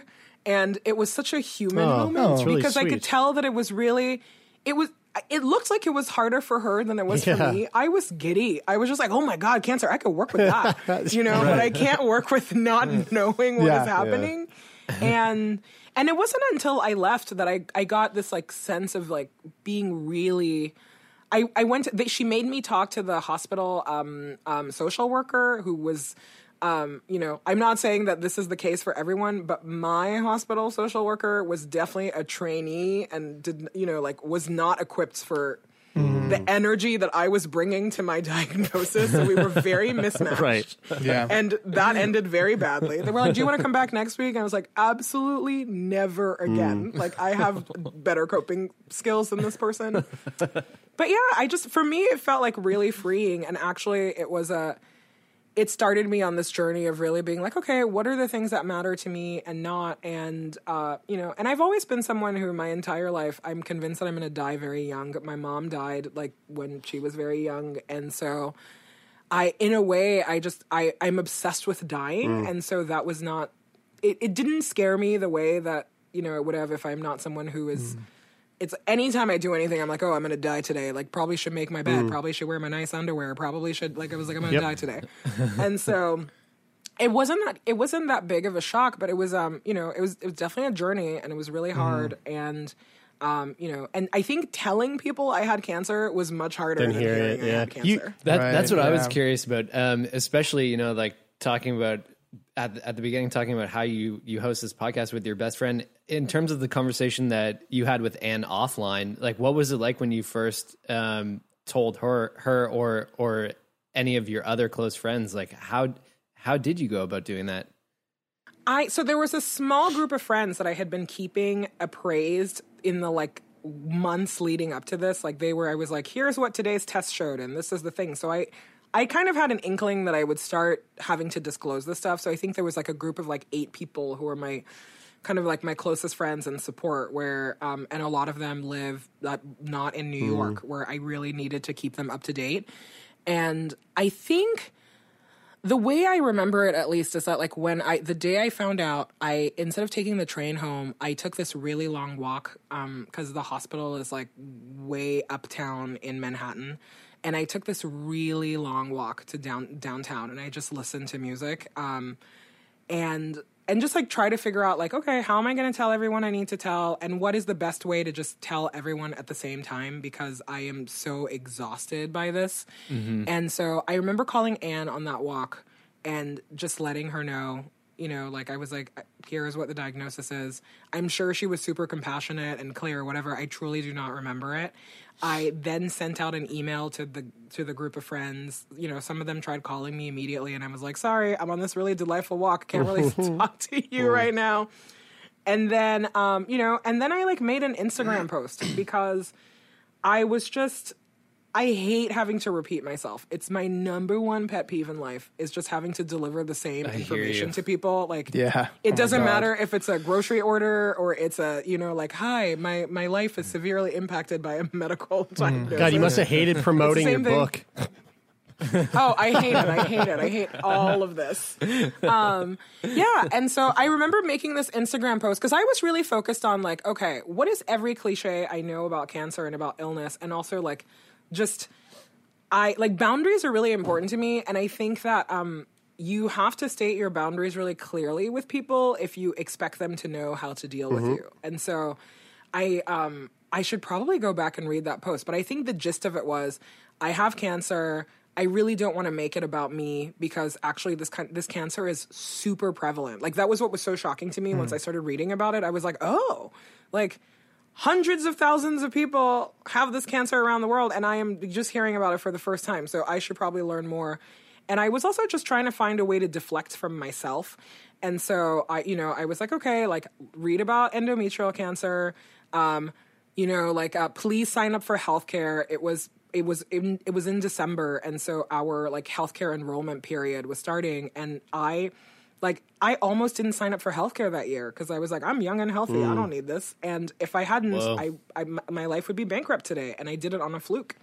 and it was such a human Oh, moment really because I could tell that it was really it was it looked like it was harder for her than it was Yeah. for me. I was giddy. I was just like, "Oh my god, cancer! I could work with that," you know. But I can't work with not knowing what is Yeah, yeah. happening and and it wasn't until I left that I I got this like sense of like being really. I, I went. To, she made me talk to the hospital um, um, social worker who was, um, you know, I'm not saying that this is the case for everyone, but my hospital social worker was definitely a trainee and did, you know, like was not equipped for the energy that I was bringing to my diagnosis. So we were very mismatched. Right. Yeah. And that ended very badly. They were like, Do you want to come back next week? And I was like, Absolutely never again. Like, I have better coping skills than this person. But yeah, I just, for me, it felt like really freeing. And actually, it was a, it started me on this journey of really being like, okay, what are the things that matter to me and not? And, uh, you know, and I've always been someone who my entire life, I'm convinced that I'm going to die very young. My mom died like when she was very young. And so I, in a way, I just, I, I'm obsessed with dying. And so that was not, it, it didn't scare me the way that, you know, it would have if I'm not someone who is, it's anytime I do anything, I'm like, oh, I'm gonna die today. Like, probably should make my bed. Probably should wear my nice underwear. Probably should like. I was like, I'm gonna Yep. die today, and so it wasn't that it wasn't that big of a shock, but it was um you know it was it was definitely a journey, and it was really hard, and um you know, and I think telling people I had cancer was much harder Than than hearing hearing it, I yeah. had You- cancer. That, Right, that's what I was curious about, um, especially you know, like talking about at the, at the beginning, talking about how you you host this podcast with your best friend. In terms of the conversation that you had with Ann offline, like what was it like when you first um, told her her or or any of your other close friends? Like how how did you go about doing that? I so there was a small group of friends that I had been keeping appraised in the like months leading up to this. Like they were I was like, here's what today's test showed and this is the thing. So I I kind of had an inkling that I would start having to disclose this stuff. So I think there was like a group of like eight people who were my kind of like my closest friends and support where um and a lot of them live uh, not in New York where I really needed to keep them up to date. And I think the way I remember it, at least, is that like when I the day I found out, I instead of taking the train home, I took this really long walk because the hospital is like way uptown in Manhattan, and I took this really long walk to down downtown, and I just listened to music, um, and and just like try to figure out like okay, how am I going to tell everyone I need to tell, and what is the best way to just tell everyone at the same time because I am so exhausted by this, and so I remember calling Ann on that walk and just letting her know, you know, like I was like, here's what the diagnosis is. I'm sure she was super compassionate and clear, whatever. I truly do not remember it. I then sent out an email to the to the group of friends. You know, some of them tried calling me immediately, and I was like, "Sorry, I'm on this really delightful walk. Can't really talk to you right now." And then, um, you know, and then I like made an Instagram post because I was just I hate having to repeat myself. It's my number one pet peeve in life is just having to deliver the same hear information to people. Like, Yeah. it Oh doesn't matter if it's a grocery order or it's a you know like, hi, my my life is severely impacted by a medical diagnosis. God, you must have hated promoting your thing. book. oh, I hate it. I hate it. I hate all of this. Um, yeah. And so I remember making this Instagram post because I was really focused on like, okay, what is every cliche I know about cancer and about illness? And also like just, I like boundaries are really important to me. And I think that, um, you have to state your boundaries really clearly with people if you expect them to know how to deal with you. And so I, um, I should probably go back and read that post, but I think the gist of it was I have cancer. I really don't want to make it about me because actually this kind this cancer is super prevalent. Like that was what was so shocking to me once I started reading about it. I was like, "Oh, like hundreds of thousands of people have this cancer around the world and I am just hearing about it for the first time. So I should probably learn more." And I was also just trying to find a way to deflect from myself. And so I, you know, I was like, okay, like read about endometrial cancer. Um, you know, like uh, please sign up for healthcare. It was it was in, it was in December, and so our like healthcare enrollment period was starting, and I like I almost didn't sign up for healthcare that year because I was like, I'm young and healthy, I hmm. don't need this, and if I hadn't, I, I my life would be bankrupt today, and I did it on a fluke.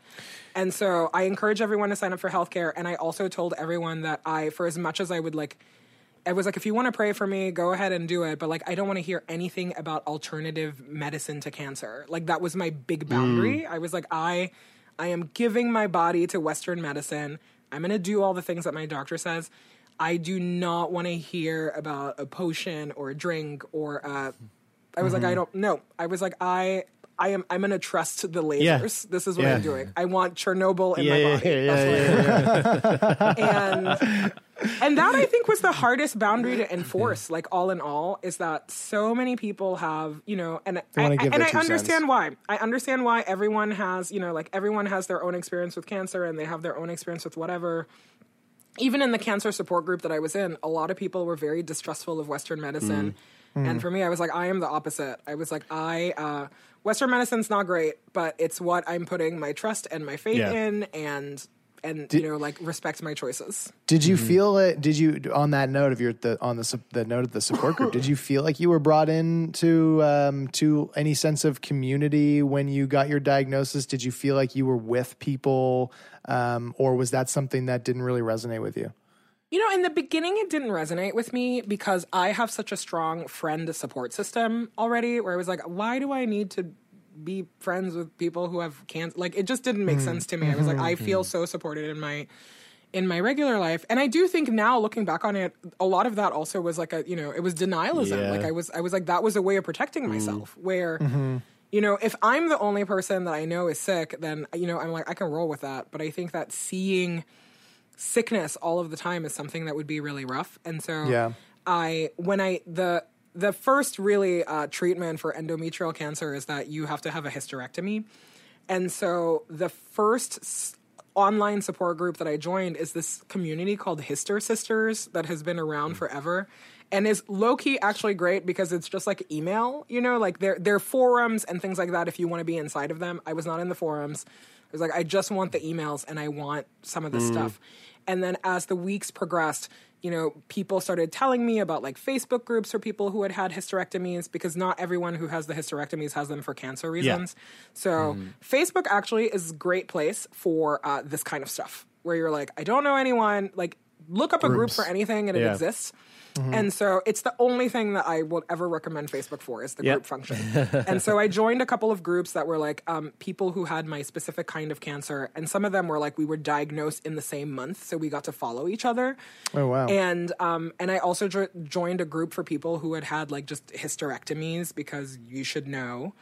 And so I encourage everyone to sign up for healthcare, and I also told everyone that I, for as much as I would like I was like, if you want to pray for me, go ahead and do it. But like, I don't want to hear anything about alternative medicine to cancer. Like, that was my big hmm. boundary. I was like, I, I am giving my body to Western medicine. I'm going to do all the things that my doctor says. I do not want to hear about a potion or a drink or uh, I was like, I don't know. I was like, I. I am. I'm gonna trust the lasers. Yeah. This is what Yeah. I'm doing. I want Chernobyl in Yeah, my body. yeah, That's what yeah, I'm and and that I think was the hardest boundary to enforce. Like all in all, is that so many people have you know, and wanna I, and I understand cents. why. I understand why everyone has you know, like everyone has their own experience with cancer, and they have their own experience with whatever. Even in the cancer support group that I was in, a lot of people were very distrustful of Western medicine. And for me, I was like, I am the opposite. I was like, I uh, Western medicine's not great, but it's what I'm putting my trust and my faith Yeah. in, and and you know, like respect my choices. Did you feel it? Did you on that note of your the on the the note of the support group? did you feel like you were brought in to um, to any sense of community when you got your diagnosis? Did you feel like you were with people, um, or was that something that didn't really resonate with you? You know, in the beginning, it didn't resonate with me because I have such a strong friend support system already where I was like, why do I need to be friends with people who have cancer? Like, it just didn't make mm-hmm. sense to me. I was like, I mm-hmm. feel so supported in my. In my regular life, and I do think now, looking back on it, a lot of that also was like a, you know, it was denialism. Yeah. Like I was, I was like, that was a way of protecting mm. myself. Where, mm-hmm. you know, if I'm the only person that I know is sick, then you know, I'm like, I can roll with that. But I think that seeing sickness all of the time is something that would be really rough. And so Yeah. I when I the the first really uh, treatment for endometrial cancer is that you have to have a hysterectomy. And so the first s- online support group that I joined is this community called HysterSisters that has been around forever and is low key actually great because it's just like email, you know, like there there are forums and things like that if you want to be inside of them. I was not in the forums. I was like I just want the emails and I want some of this stuff. And then as the weeks progressed, you know, people started telling me about like Facebook groups for people who had had hysterectomies because not everyone who has the hysterectomies has them for cancer reasons. Yeah. So Facebook actually is a great place for uh, this kind of stuff where you're like, I don't know anyone. Like, look up a group for anything and it Yeah. Exists. And so it's the only thing that I will ever recommend Facebook for is the Yep. group function. and so I joined a couple of groups that were like um, people who had my specific kind of cancer, and some of them were like we were diagnosed in the same month, so we got to follow each other. Oh wow! And um, and I also jo- joined a group for people who had had like just hysterectomies because you should know.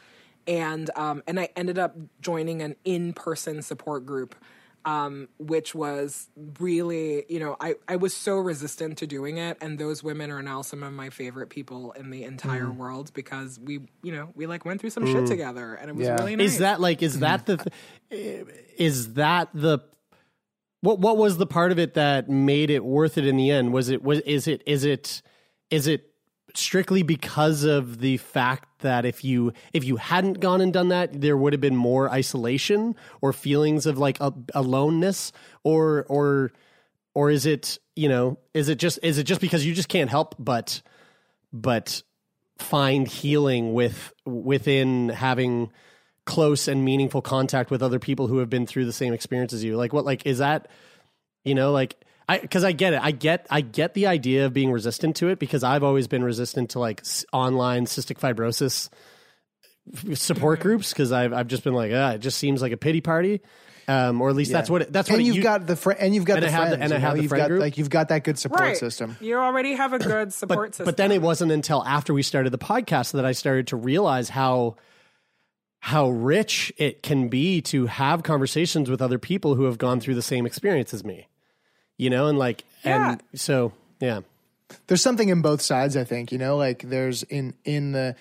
And um, and I ended up joining an in person support group, um, which was really you know I I was so resistant to doing it, and those women are now some of my favorite people in the entire world because we you know we like went through some shit together, and it was Yeah. really nice. Is that like is that the th- is that the what what was the part of it that made it worth it in the end? Was it was is it is it is it strictly because of the fact that if you if you hadn't gone and done that there would have been more isolation or feelings of like a, aloneness? Or or or is it you know is it just is it just because you just can't help but but find healing with within having close and meaningful contact with other people who have been through the same experience as you? Like what like is that You know, like I because I get it. I get I get the idea of being resistant to it because I've always been resistant to like s- online cystic fibrosis support groups because I've I've just been like, ah, it just seems like a pity party. Um, or at least that's what it, that's and what it you've u- got the fr- and you've got and the I have the- and I you have know? the you've friend got group. like you've got that good support right. system. You already have a good support but, system. But then it wasn't until after we started the podcast that I started to realize how how rich it can be to have conversations with other people who have gone through the same experience as me. You know, and like and so yeah. there's something in both sides i think you know like there's in in the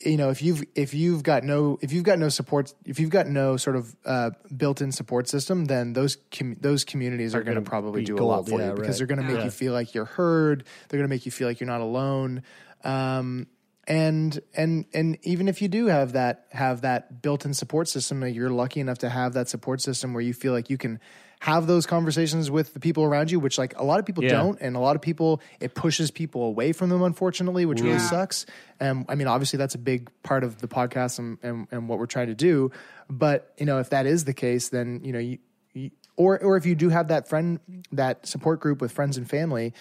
you know if you've if you've got no if you've got no support if you've got no sort of uh, built-in support system then those com- those communities are, Are going to probably be do a lot for yeah, you because right. they're going to make Yeah. you feel like you're heard they're going to make you feel like you're not alone um, and and and even if you do have that have that built-in support system you're lucky enough to have that support system where you feel like you can have those conversations with the people around you which like a lot of people Yeah. don't and a lot of people it pushes people away from them unfortunately which really sucks. And i mean obviously that's a big part of the podcast and, and, and what we're trying to do. But you know if that is the case then you know you, you or or if you do have that friend that support group with friends and family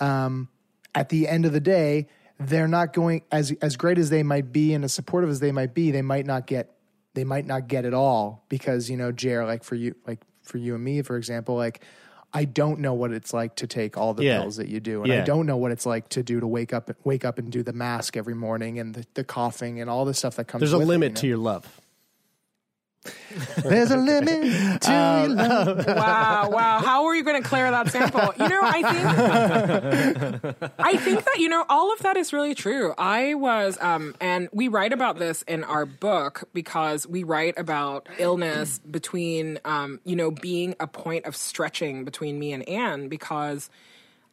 um, at the end of the day they're not going as as great as they might be and as supportive as they might be they might not get they might not get it all because you know Jer like for you like for you and me for example like I don't know what it's like to take all the Yeah. pills that you do and I don't know what it's like to do to wake up wake up and do the mask every morning and the, the coughing and all the stuff that comes There's a with it, limit you know? to your love. There's a limit to your love. wow, wow. How are you going to clear that sample? You know, I think I think that you know all of that is really true. I was um and we write about this in our book because we write about illness between um you know being a point of stretching between me and Ann because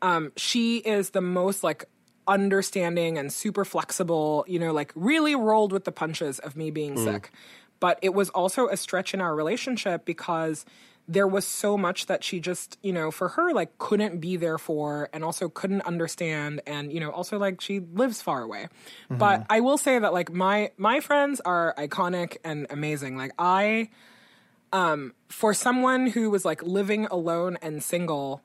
um she is the most like understanding and super flexible, you know, like really rolled with the punches of me being sick. But it was also a stretch in our relationship because there was so much that she just, you know, for her, like couldn't be there for and also couldn't understand. And, you know, also like she lives far away. But I will say that like my, my friends are iconic and amazing. Like I, um, for someone who was like living alone and single,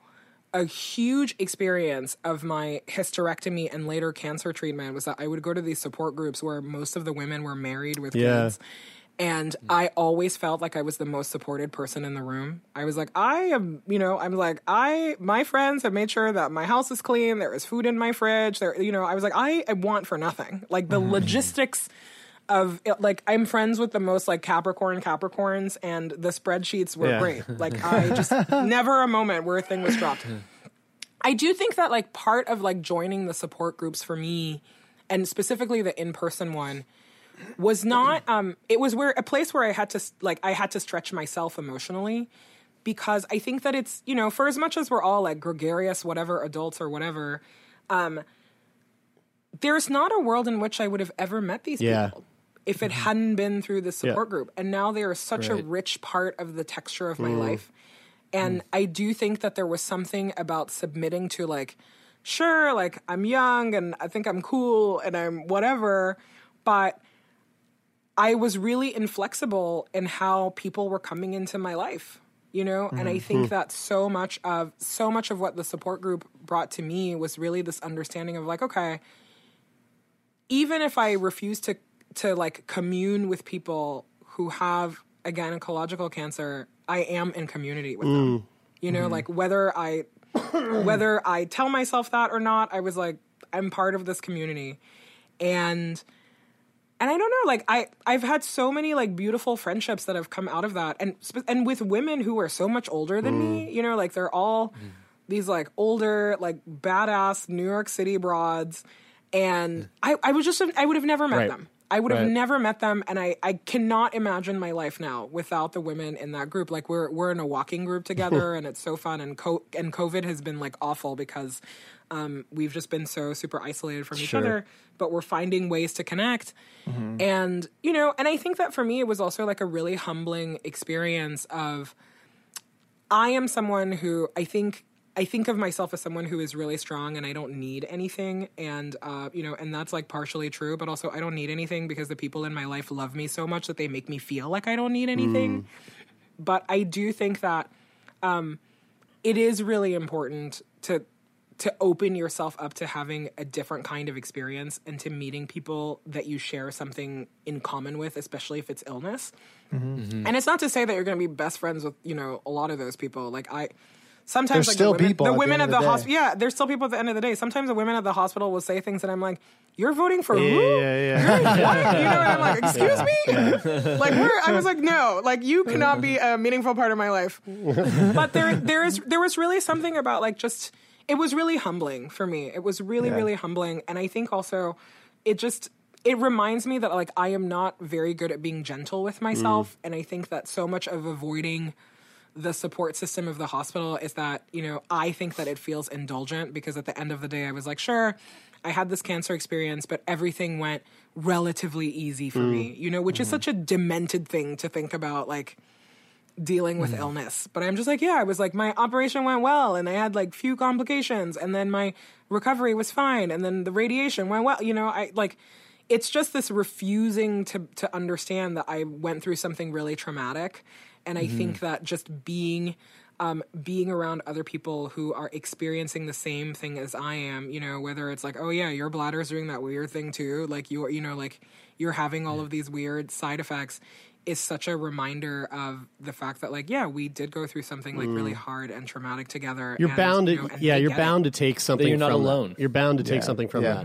a huge experience of my hysterectomy and later cancer treatment was that I would go to these support groups where most of the women were married with Yeah. kids. And I always felt like I was the most supported person in the room. I was like, I am, you know, I'm like, I, my friends have made sure that my house is clean. There is food in my fridge. There, you know, I was like, I, I want for nothing. Like the mm. logistics of like I'm friends with the most like Capricorn Capricorns, and the spreadsheets were Yeah. great. Like I just never a moment where a thing was dropped. I do think that like part of like joining the support groups for me, and specifically the in person one, was not. Um, it was where a place where I had to like I had to stretch myself emotionally. Because I think that it's, you know, for as much as we're all like gregarious, whatever, adults or whatever, um, there's not a world in which I would have ever met these Yeah. people if it hadn't been through the support Yeah. group. And now they are such a rich part of the texture of my Mm. life. And I do think that there was something about submitting to like, sure, like I'm young and I think I'm cool and I'm whatever, but I was really inflexible in how people were coming into my life, you know? And I think mm-hmm. that so much of so much of what the support group brought to me was really this understanding of like, okay, even if I refuse to to like commune with people who have a gynecological cancer, I am in community with them. Mm. You know, mm-hmm. like whether I whether I tell myself that or not, I was like, I'm part of this community. And and I don't know, like I I've had so many like beautiful friendships that have come out of that, and and with women who are so much older than me, mm. you know, like they're all mm. these like older, like badass New York City broads, and I I was just I would have never met Right. them. I would have Right. never met them, and I, I cannot imagine my life now without the women in that group. Like we're we're in a walking group together, and it's so fun. And co- and COVID has been like awful because um, we've just been so super isolated from each Sure. other. But we're finding ways to connect, and you know, and I think that for me, it was also like a really humbling experience of I am someone who I think I think of myself as someone who is really strong and I don't need anything and uh, you know and that's like partially true but also I don't need anything because the people in my life love me so much that they make me feel like I don't need anything but I do think that um it is really important to to open yourself up to having a different kind of experience and to meeting people that you share something in common with, especially if it's illness. Mm-hmm. And it's not to say that you're going to be best friends with, you know, a lot of those people. Like I sometimes There's like still the women, people the women at of the, the hospital. Yeah, there's still people at the end of the day. Sometimes the women at the hospital will say things and I'm like, "You're voting for Yeah, who?" yeah, yeah. You're what? You know, and I'm like, "Excuse me?" Like we're I was like, "No, like you cannot be a meaningful part of my life." but there there is there was really something about like just it was really humbling for me. It was really Yeah. really humbling and I think also it just it reminds me that like I am not very good at being gentle with myself mm. and I think that so much of avoiding the support system of the hospital is that, you know, I think that it feels indulgent because at the end of the day I was like, sure, I had this cancer experience, but everything went relatively easy for me, mm. you know, which is mm-hmm. such a demented thing to think about like dealing with mm. illness. But I'm just like, yeah, I was like, my operation went well and I had like few complications and then my recovery was fine and then the radiation went well. You know, I like it's just this refusing to to understand that I went through something really traumatic. And I think that just being um, being around other people who are experiencing the same thing as I am, you know, whether it's like, oh yeah, your bladder's doing that weird thing too, like you're, you know, like you're having all of these weird side effects, is such a reminder of the fact that, like, yeah, we did go through something like really hard and traumatic together. You're and, bound to, you know, yeah, you're get it. bound to take something. you're not from that. alone. You're bound to take Yeah, something from yeah.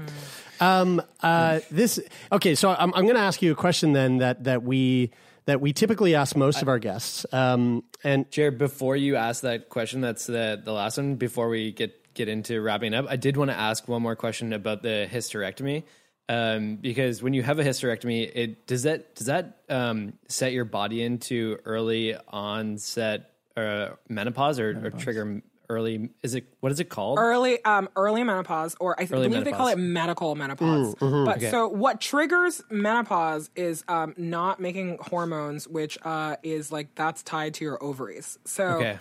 that. Um, uh, this okay. So I'm, I'm going to ask you a question then that that we that we typically ask most of our guests. Um, and Jared, before you ask that question, that's the the last one. Before we get get into wrapping up, I did want to ask one more question about the hysterectomy, um, because when you have a hysterectomy, it does that does that um, set your body into early onset uh, menopause or, or trigger early? Is it what is it called? early um early menopause or i th- Early believe they call it medical menopause but so what triggers menopause is um not making hormones which uh is like that's tied to your ovaries so Okay.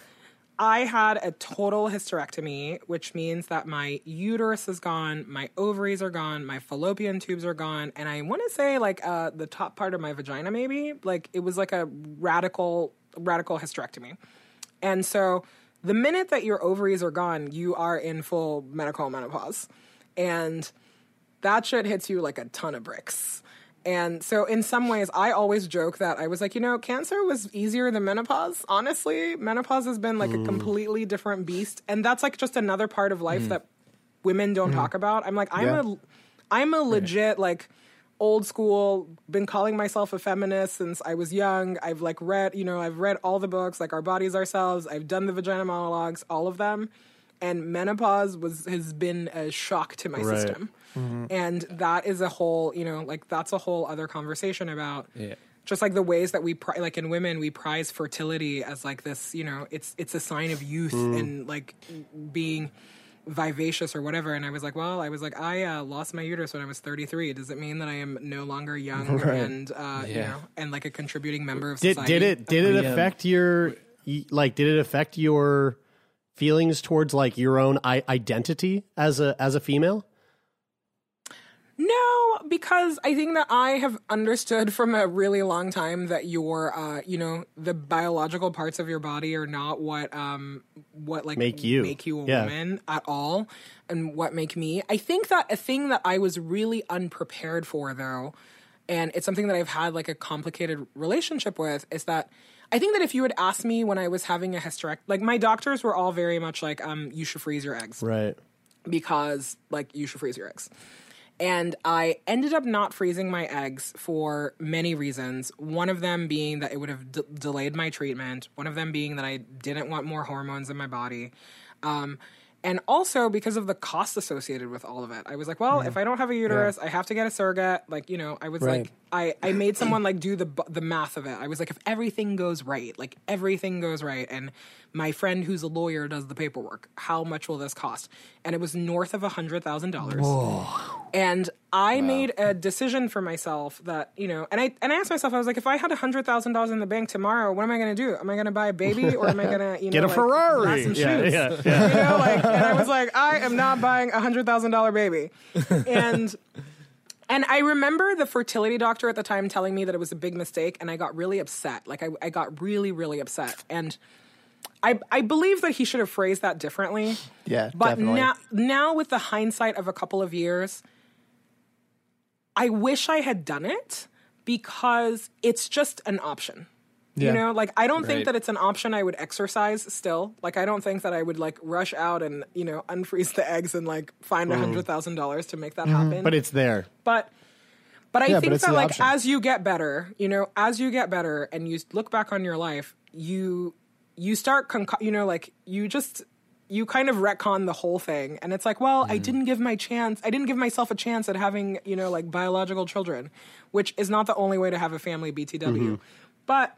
I had a total hysterectomy, which means that my uterus is gone, my ovaries are gone, my fallopian tubes are gone, and I want to say like uh, the top part of my vagina, maybe like it was like a radical, radical hysterectomy. And so the minute that your ovaries are gone, you are in full medical menopause. And that shit hits you like a ton of bricks. And so, in some ways, I always joke that I was like, you know, cancer was easier than menopause. Honestly, menopause has been like a mm. completely different beast. And that's like just another part of life mm. that women don't mm-hmm. talk about. I'm like, I'm Yeah. a, I'm a legit, like, old school, been calling myself a feminist since I was young. I've like read, you know, I've read all the books, like Our Bodies Ourselves. I've done the vagina monologues, all of them. And menopause was has been a shock to my Right. system. Mm-hmm. And that is a whole, you know, like that's a whole other conversation about Yeah. just like the ways that we pri- like in women we prize fertility as like this, you know, it's it's a sign of youth mm. and like being vivacious or whatever and i was like well i was like i uh, lost my uterus when i was 33 does it mean that i am no longer young and uh, you know and like a contributing member of did society did it did it Yeah. affect your like did it affect your feelings towards like your own I- identity as a as a female? No, because I think that I have understood from a really long time that your, uh, you know, the biological parts of your body are not what, um, what like Make you. make you a Yeah. woman at all, and what make me. I think that a thing that I was really unprepared for, though, and it's something that I've had like a complicated relationship with, is that. I think that if you had asked me when I was having a hysterectomy, like my doctors were all very much like, um, you should freeze your eggs Right. because like you should freeze your eggs. And I ended up not freezing my eggs for many reasons. One of them being that it would have d- delayed my treatment. One of them being that I didn't want more hormones in my body. Um, and also because of the cost associated with all of it. I was like, well, if mm. I don't have a uterus, I have to get a surrogate. Like, you know, I was Right. like, I, I made someone like do the the math of it. I was like, if everything goes right, like everything goes right, and my friend who's a lawyer does the paperwork, how much will this cost? And it was north of a hundred thousand dollars. And I made a decision for myself that you know, and I and I asked myself, I was like, if I had hundred thousand dollars in the bank tomorrow, what am I going to do? Am I going to buy a baby or am I going to you know Get a like, Ferrari. buy some Yeah, shoes? yeah, yeah. You know, like, and I was like, I am not buying a hundred thousand dollar baby, and. And I remember the fertility doctor at the time telling me that it was a big mistake, and I got really upset. Like, I, I got really, really upset. And I I believe that he should have phrased that differently. Yeah, But definitely. now now with the hindsight of a couple of years, I wish I had done it because it's just an option. Yeah. You know, like I don't think that it's an option I would exercise still. Like I don't think that I would like rush out and, you know, unfreeze the eggs and like find mm. a hundred thousand dollars to make that mm-hmm. happen. But it's there. But but I Yeah, think it's that like option. as you get better, you know, as you get better and you look back on your life, you you start conco- you know like you just you kind of retcon the whole thing and it's like, well, I didn't give my chance. I didn't give myself a chance at having, you know, like biological children, which is not the only way to have a family BTW. But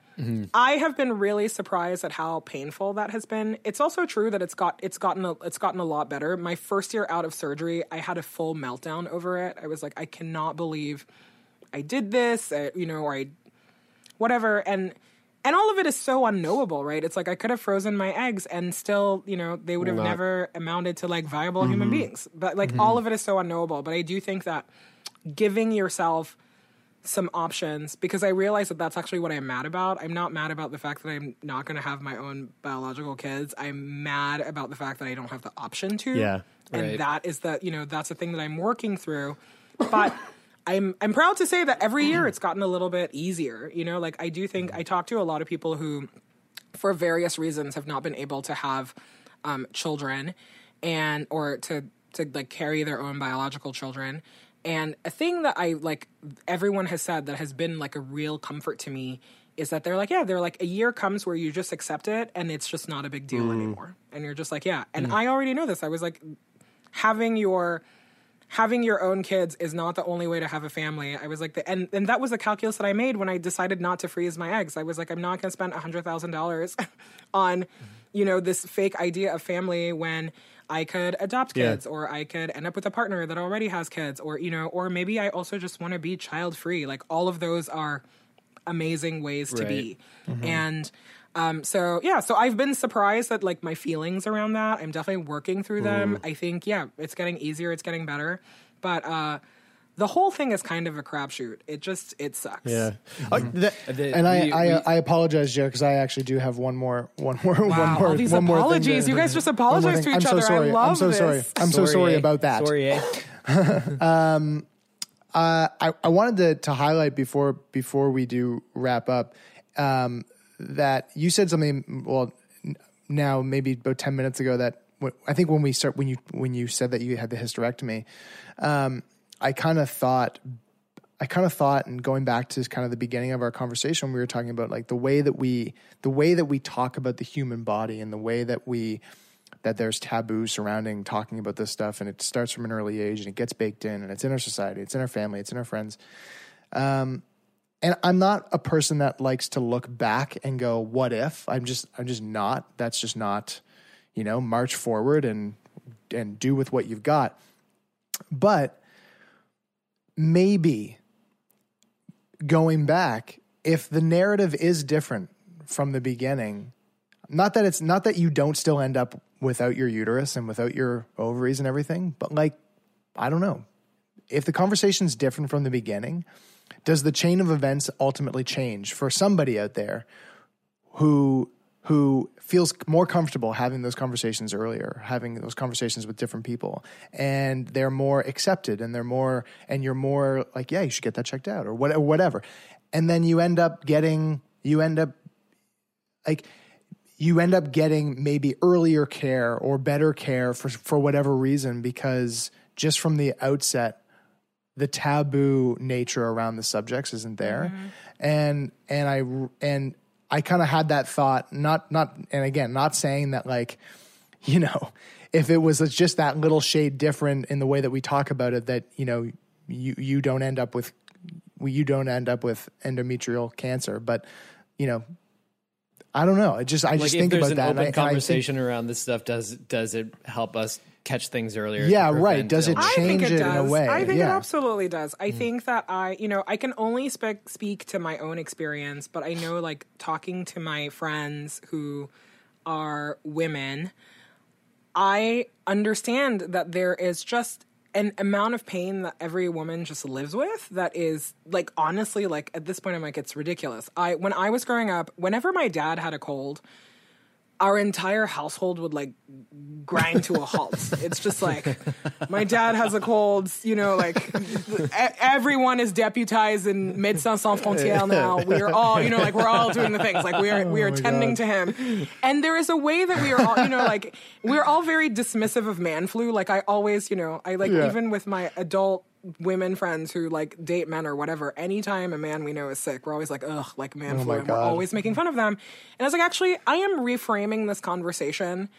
I have been really surprised at how painful that has been. It's also true that it's got it's gotten a, it's gotten a lot better. My first year out of surgery, I had a full meltdown over it. I was like, I cannot believe I did this, uh, you know, or I whatever and and all of it is so unknowable, right? It's like I could have frozen my eggs and still, you know, they would have Not- never amounted to like viable mm-hmm. human beings. But like mm-hmm. all of it is so unknowable. But I do think that giving yourself some options because I realize that that's actually what I'm mad about. I'm not mad about the fact that I'm not going to have my own biological kids. I'm mad about the fact that I don't have the option to. Yeah, and right. that is the you know that's the thing that I'm working through. But I'm I'm proud to say that every year it's gotten a little bit easier. You know, like I do think I talk to a lot of people who, for various reasons, have not been able to have um, children, and or to to like carry their own biological children. And a thing that I like everyone has said that has been like a real comfort to me is that they're like, yeah, they're like a year comes where you just accept it and it's just not a big deal anymore. And you're just like, yeah. And I already know this. I was like having your having your own kids is not the only way to have a family. I was like, the, and and that was a calculus that I made when I decided not to freeze my eggs. I was like, I'm not going to spend hundred thousand dollars on, you know, this fake idea of family when I could adopt Yeah. kids or I could end up with a partner that already has kids or you know, or maybe I also just want to be child free. Like all of those are amazing ways to be, mm-hmm. and. Um, so yeah, so I've been surprised at like my feelings around that. I'm definitely working through them. I think yeah, it's getting easier, it's getting better, but uh, the whole thing is kind of a crapshoot. It just it sucks. Yeah. Uh, The- And I, we- I, we- I apologize, Jared, because I actually do have one more, one more, one more, all these one more thing apologies. to- You guys just apologize to each I'm other. I So sorry. I'm love so sorry. this. I'm so sorry eh? about that. Sorry, eh? Uh, I, I wanted to, to highlight before before we do wrap up um, that you said something. Well, now maybe about ten minutes ago that I think when we start when you when you said that you had the hysterectomy, um, I kind of thought I kind of thought, and going back to kind of the beginning of our conversation, we were talking about like the way that we, the way that we talk about the human body, and the way that we, that there's taboo surrounding talking about this stuff, and it starts from an early age, and it gets baked in, and it's in our society, it's in our family, it's in our friends. Um, and I'm not a person that likes to look back and go, "What if?" I'm just, I'm just not. That's just not, you know, march forward and and do with what you've got. But maybe going back, if the narrative is different from the beginning, not that it's not that you don't still end up without your uterus and without your ovaries and everything, but like, I don't know. If the conversation's different from the beginning, does the chain of events ultimately change for somebody out there who who feels more comfortable having those conversations earlier, having those conversations with different people, and they're more accepted, and they're more, and you're more like, yeah, you should get that checked out, or whatever, and then you end up getting, you end up like you end up getting maybe earlier care or better care for for whatever reason because just from the outset the taboo nature around the subjects isn't there mm-hmm. and and i and i kind of had that thought not not and again not saying that like you know if it was just that little shade different in the way that we talk about it that you know you you don't end up with you don't end up with endometrial cancer but you know I don't know. I just I like just think about that. open I- and I think- conversation around this stuff, does does it help us catch things earlier? Yeah, right. Does it illness? I think change it it does. in a way, I think it absolutely does. I mm. think that I, you know, I can only speak speak to my own experience, but I know like talking to my friends who are women, I understand that there is just an amount of pain that every woman just lives with that is like honestly like at this point I'm like it's ridiculous. I when I was growing up, whenever my dad had a cold, our entire household would like grind to a halt. it's just like my dad has a cold, you know, like everyone is deputized in Médecins Sans Frontières now. We are all, you know, like we're all doing the things. Like we are we are oh tending to him. And there is a way that we are all, you know, like we're all very dismissive of man flu. Like I always, you know, I like Yeah. even with my adult women friends who like date men or whatever anytime a man we know is sick we're always like ugh like man Oh flu and we're always making fun of them. And i was like actually i am reframing this conversation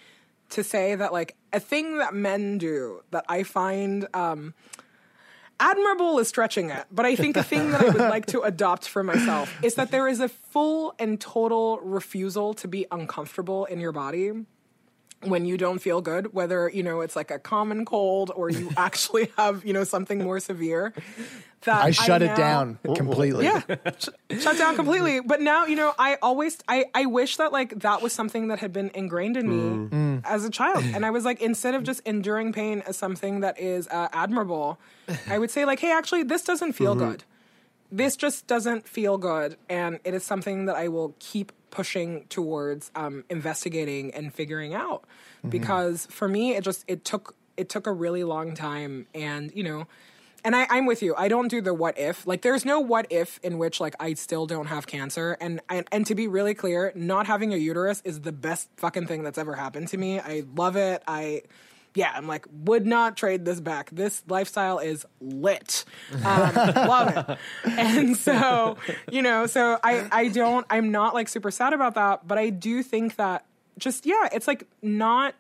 to say that like a thing that men do that i find um admirable is stretching it but i think a thing that i would like to adopt for myself is that there is a full and total refusal to be uncomfortable in your body when you don't feel good, whether, you know, it's like a common cold or you actually have, you know, something more severe. That I shut it now- down completely. Yeah, sh- shut down completely. But now, you know, I always, I, I wish that like that was something that had been ingrained in me Mm. as a child. And I was like, instead of just enduring pain as something that is uh, admirable, I would say like, hey, actually, this doesn't feel Mm-hmm. good this just doesn't feel good and it is something that i will keep pushing towards um, investigating and figuring out. Because for me it just it took it took a really long time and you know and I, i'm with you. I don't do the what if. Like there's no what if in which like i still don't have cancer. And, and and to be really clear not having a uterus is the best fucking thing that's ever happened to me. I love it. I yeah, I'm like, would not trade this back. This lifestyle is lit. Um, love it. And so, you know, so I, I don't, I'm not like super sad about that, but I do think that just, yeah, it's like not,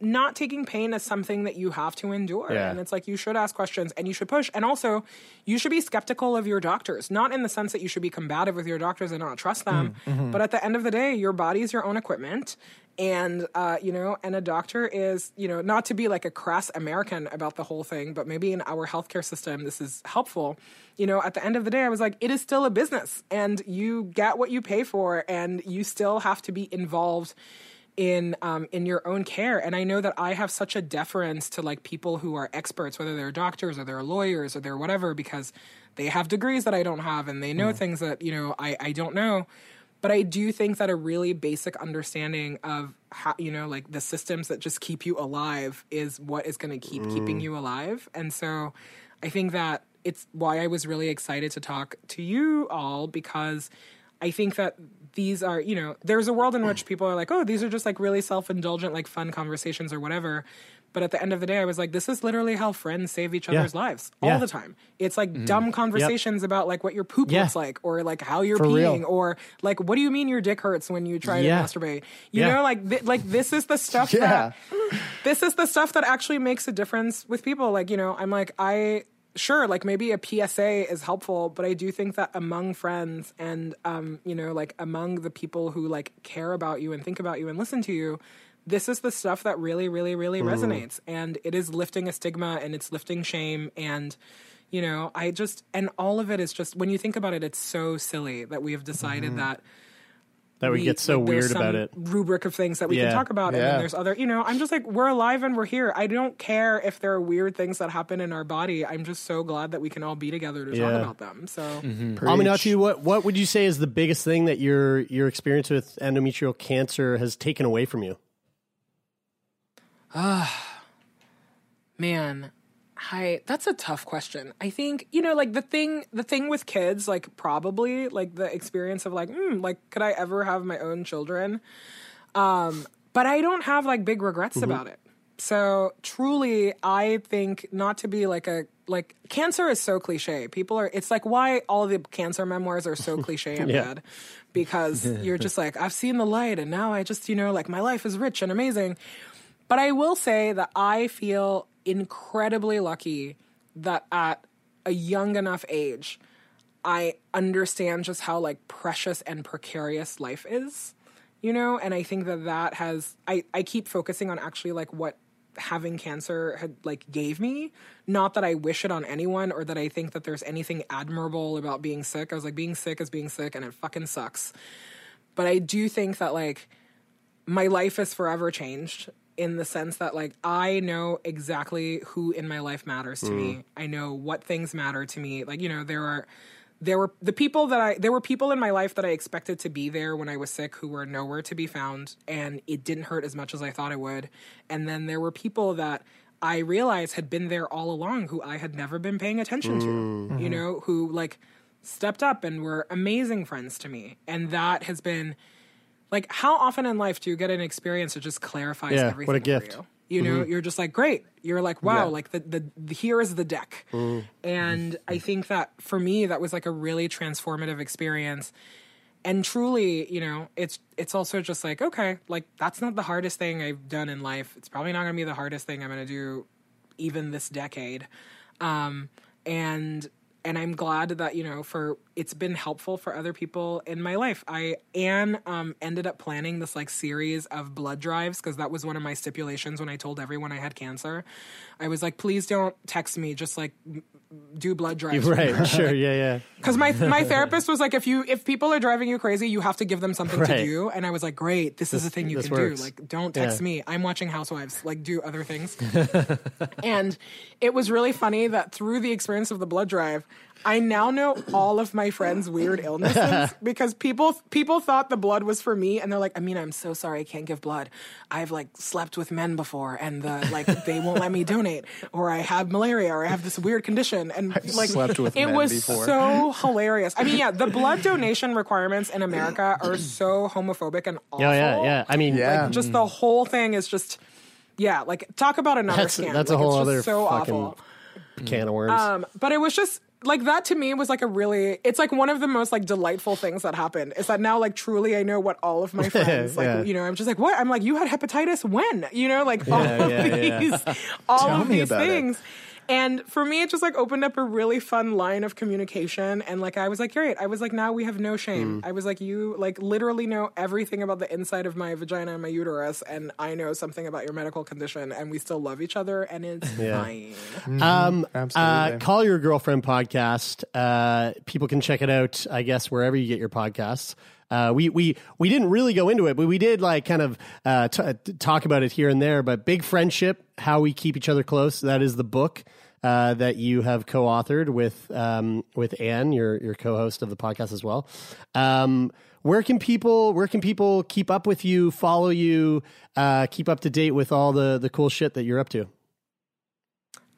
not taking pain as something that you have to endure. Yeah. And it's like you should ask questions and you should push. And also, you should be skeptical of your doctors, not in the sense that you should be combative with your doctors and not trust them, but at the end of the day, your body is your own equipment. And, uh, you know, and a doctor is, you know, not to be like a crass American about the whole thing, but maybe in our healthcare system, this is helpful. You know, at the end of the day, I was like, it is still a business and you get what you pay for and you still have to be involved in um, in your own care. And I know that I have such a deference to like people who are experts, whether they're doctors or they're lawyers or they're whatever, because they have degrees that I don't have and they know things that you know I, I don't know. But I do think that a really basic understanding of how you know like the systems that just keep you alive is what is going to keep keeping mm. you alive. And so I think that it's why I was really excited to talk to you all because I think that these are, you know, there's a world in which people are like, oh, these are just like really self indulgent, like fun conversations or whatever. But at the end of the day, I was like, this is literally how friends save each Yeah. other's lives all Yeah. the time. It's like dumb conversations about like what your poop Yeah. looks like or like how you're For peeing real. or like what do you mean your dick hurts when you try Yeah. to masturbate? You Yeah. know, like th- like this is the stuff Yeah. that this is the stuff that actually makes a difference with people. Like, you know, I'm like, I sure, like maybe a PSA is helpful, but I do think that among friends and um, you know, like among the people who like care about you and think about you and listen to you, this is the stuff that really, really, really mm. resonates. And it is lifting a stigma and it's lifting shame and you know, I just and all of it is just when you think about it, it's so silly that we have decided mm-hmm. that That we get so like, there's weird about it. Rubric of things that we Yeah. can talk about, and then there's other. You know, I'm just like we're alive and we're here. I don't care if there are weird things that happen in our body. I'm just so glad that we can all be together to Yeah. talk about them. So mm-hmm. Aminatou, what what would you say is the biggest thing that your your experience with endometrial cancer has taken away from you? Man hi that's a tough question. I think you know like the thing the thing with kids like probably like the experience of like mm, like could i ever have my own children? Um but i don't have like big regrets about it. So truly i think not to be like a like cancer is so cliche. People are it's like why all the cancer memoirs are so cliche and Yeah. bad because you're just like i've seen the light and now i just you know like my life is rich and amazing but I will say that I feel incredibly lucky that at a young enough age, I understand just how like precious and precarious life is, you know? And I think that that has, I, I keep focusing on actually like what having cancer had like gave me. Not that I wish it on anyone or that I think that there's anything admirable about being sick. I was like, being sick is being sick and it fucking sucks. But I do think that like, my life is forever changed in the sense that like I know exactly who in my life matters to me. I know what things matter to me. Like, you know, there are there were the people that I there were people in my life that I expected to be there when I was sick who were nowhere to be found and it didn't hurt as much as I thought it would. And then there were people that I realized had been there all along who I had never been paying attention to. Mm. You know, who like stepped up and were amazing friends to me. And that has been like how often in life do you get an experience that just clarifies Yeah, everything what a for gift. you? You know, Mhm. you're just like, great. You're like, wow, Yeah. like the, the, the here is the deck. Mm. And I think that for me, that was like a really transformative experience. And truly, you know, it's it's also just like, okay, like that's not the hardest thing I've done in life. It's probably not gonna be the hardest thing I'm gonna do even this decade. Um, and and I'm glad that you know for it's been helpful for other people in my life. I Ann um, ended up planning this like series of blood drives because that was one of my stipulations when I told everyone I had cancer. I was like, please don't text me, just like do blood drives. right, sure, yeah, yeah. Because my my therapist was like, if you if people are driving you crazy, you have to give them something to do. And I was like, great, this, is a thing you can works. do. Like, don't text Yeah. me. I'm watching Housewives. Like, do other things. and it was really funny that through the experience of the blood drive, I now know all of my friends' weird illnesses because people people thought the blood was for me, and they're like, I mean, I'm so sorry, I can't give blood. I've like slept with men before, and the like they won't let me donate, or I have malaria, or I have this weird condition." And like, slept with it men was before. so hilarious. I mean, yeah, the blood donation requirements in America are so homophobic and awful. Yeah, yeah, yeah. I mean, Like, just the whole thing is just, yeah, like talk about another that's scam. that's Like, a whole other so fucking awful. can of worms. Um, but it was just like that to me was like a really it's like one of the most like delightful things that happened is that now like truly I know what all of my friends like Yeah. you know I'm just like what I'm like you had hepatitis when you know like all Yeah, of yeah, yeah. these all Tell of these things it. Things and for me it just like opened up a really fun line of communication and like I was like great I was like now we have no shame Mm. I was like you like literally know everything about the inside of my vagina and my uterus and I know something about your medical condition and we still love each other and it's Yeah. fine Um, uh, absolutely. call your girlfriend podcast. Uh, people can check it out, I guess, wherever you get your podcasts. Uh, we we we didn't really go into it, but we did like kind of uh, t- t- talk about it here and there. But big friendship, how we keep each other close. That is the book uh, that you have co-authored with um, with Ann, your your co-host of the podcast as well. Um, where can people where can people keep up with you, follow you, uh, keep up to date with all the the cool shit that you're up to?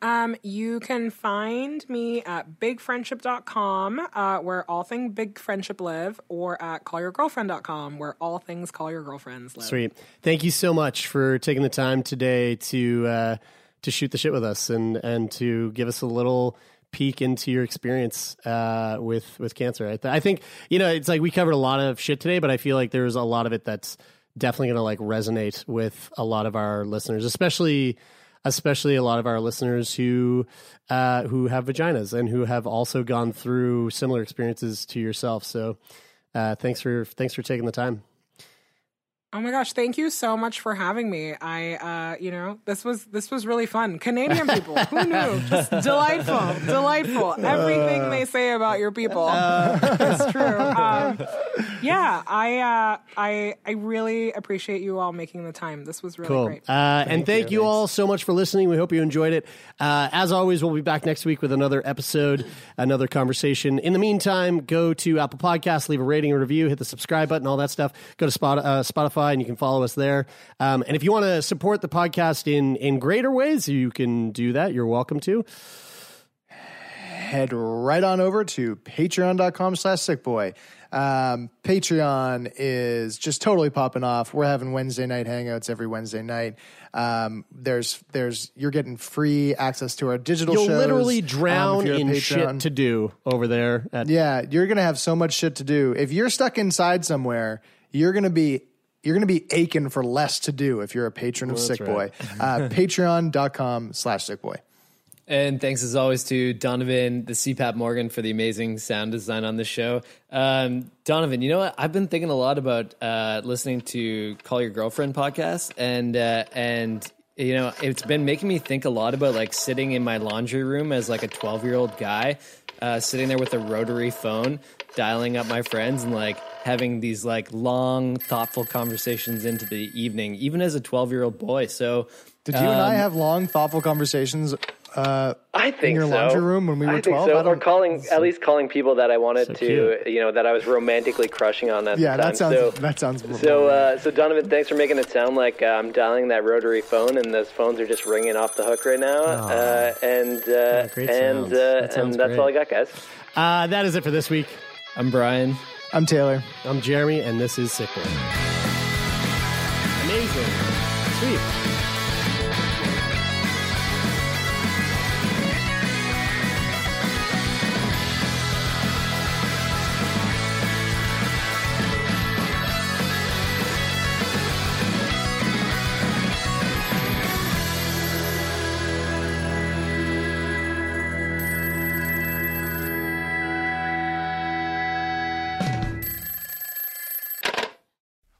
Um, you can find me at bigfriendship.com, uh, where all things big friendship live, or at callyourgirlfriend.com, where all things call your girlfriends live. Sweet. Thank you so much for taking the time today to uh, to shoot the shit with us and and to give us a little peek into your experience uh, with with cancer. I, th- I think you know it's like we covered a lot of shit today, but I feel like there's a lot of it that's definitely going to like resonate with a lot of our listeners, especially especially a lot of our listeners who uh, who have vaginas and who have also gone through similar experiences to yourself. So uh, thanks for thanks for taking the time. Oh my gosh, thank you so much for having me. I uh, you know, this was this was really fun. Canadian people, who knew? Just delightful, delightful. Everything they say about your people is true. Um, yeah, I uh, I I really appreciate you all making the time. This was really Cool. great. Uh, and thank you, all so much for listening. We hope you enjoyed it. Uh, as always, we'll be back next week with another episode, another conversation. In the meantime, go to Apple Podcasts, leave a rating and review, hit the subscribe button, all that stuff. Go to Spot, uh, Spotify and you can follow us there. Um, and if you want to support the podcast in, in greater ways, you can do that. You're welcome to. head right on over to patreon.com slash sickboy. Um, Patreon is just totally popping off. We're having Wednesday night hangouts every Wednesday night. Um, there's, there's, you're getting free access to our digital You'll shows. literally um, drown you're in shit to do over there. At, Yeah, you're gonna have so much shit to do. If you're stuck inside somewhere, you're gonna be you're gonna be aching for less to do if you're a patron of Well, Sick Boy. right. Uh, Patreon.com slash Sick Boy. And thanks as always to Donovan, the CPAP Morgan, for the amazing sound design on the show. Um, Donovan, you know what? I've been thinking a lot about uh, listening to Call Your Girlfriend podcast, and uh, and you know, it's been making me think a lot about like sitting in my laundry room as like a twelve year old guy, uh, sitting there with a rotary phone, dialing up my friends, and like having these like long, thoughtful conversations into the evening, even as a twelve year old boy. So. Did you and I um, have long, thoughtful conversations uh, I think in your so. laundry room when we were I think 12? so. I or don't- calling, at least calling people that I wanted So to, cute. you know, that I was romantically crushing on at Yeah, the time. that sounds so, that sounds so, uh, so Donovan, thanks for making it sound like uh, I'm dialing that rotary phone, and those phones are just ringing off the hook right now. Uh, and uh, great and uh, That and that's great. all I got, guys. Uh, that is it for this week. I'm Brian. I'm Taylor. I'm Jeremy, and this is Sick Boy. Amazing. Sweet.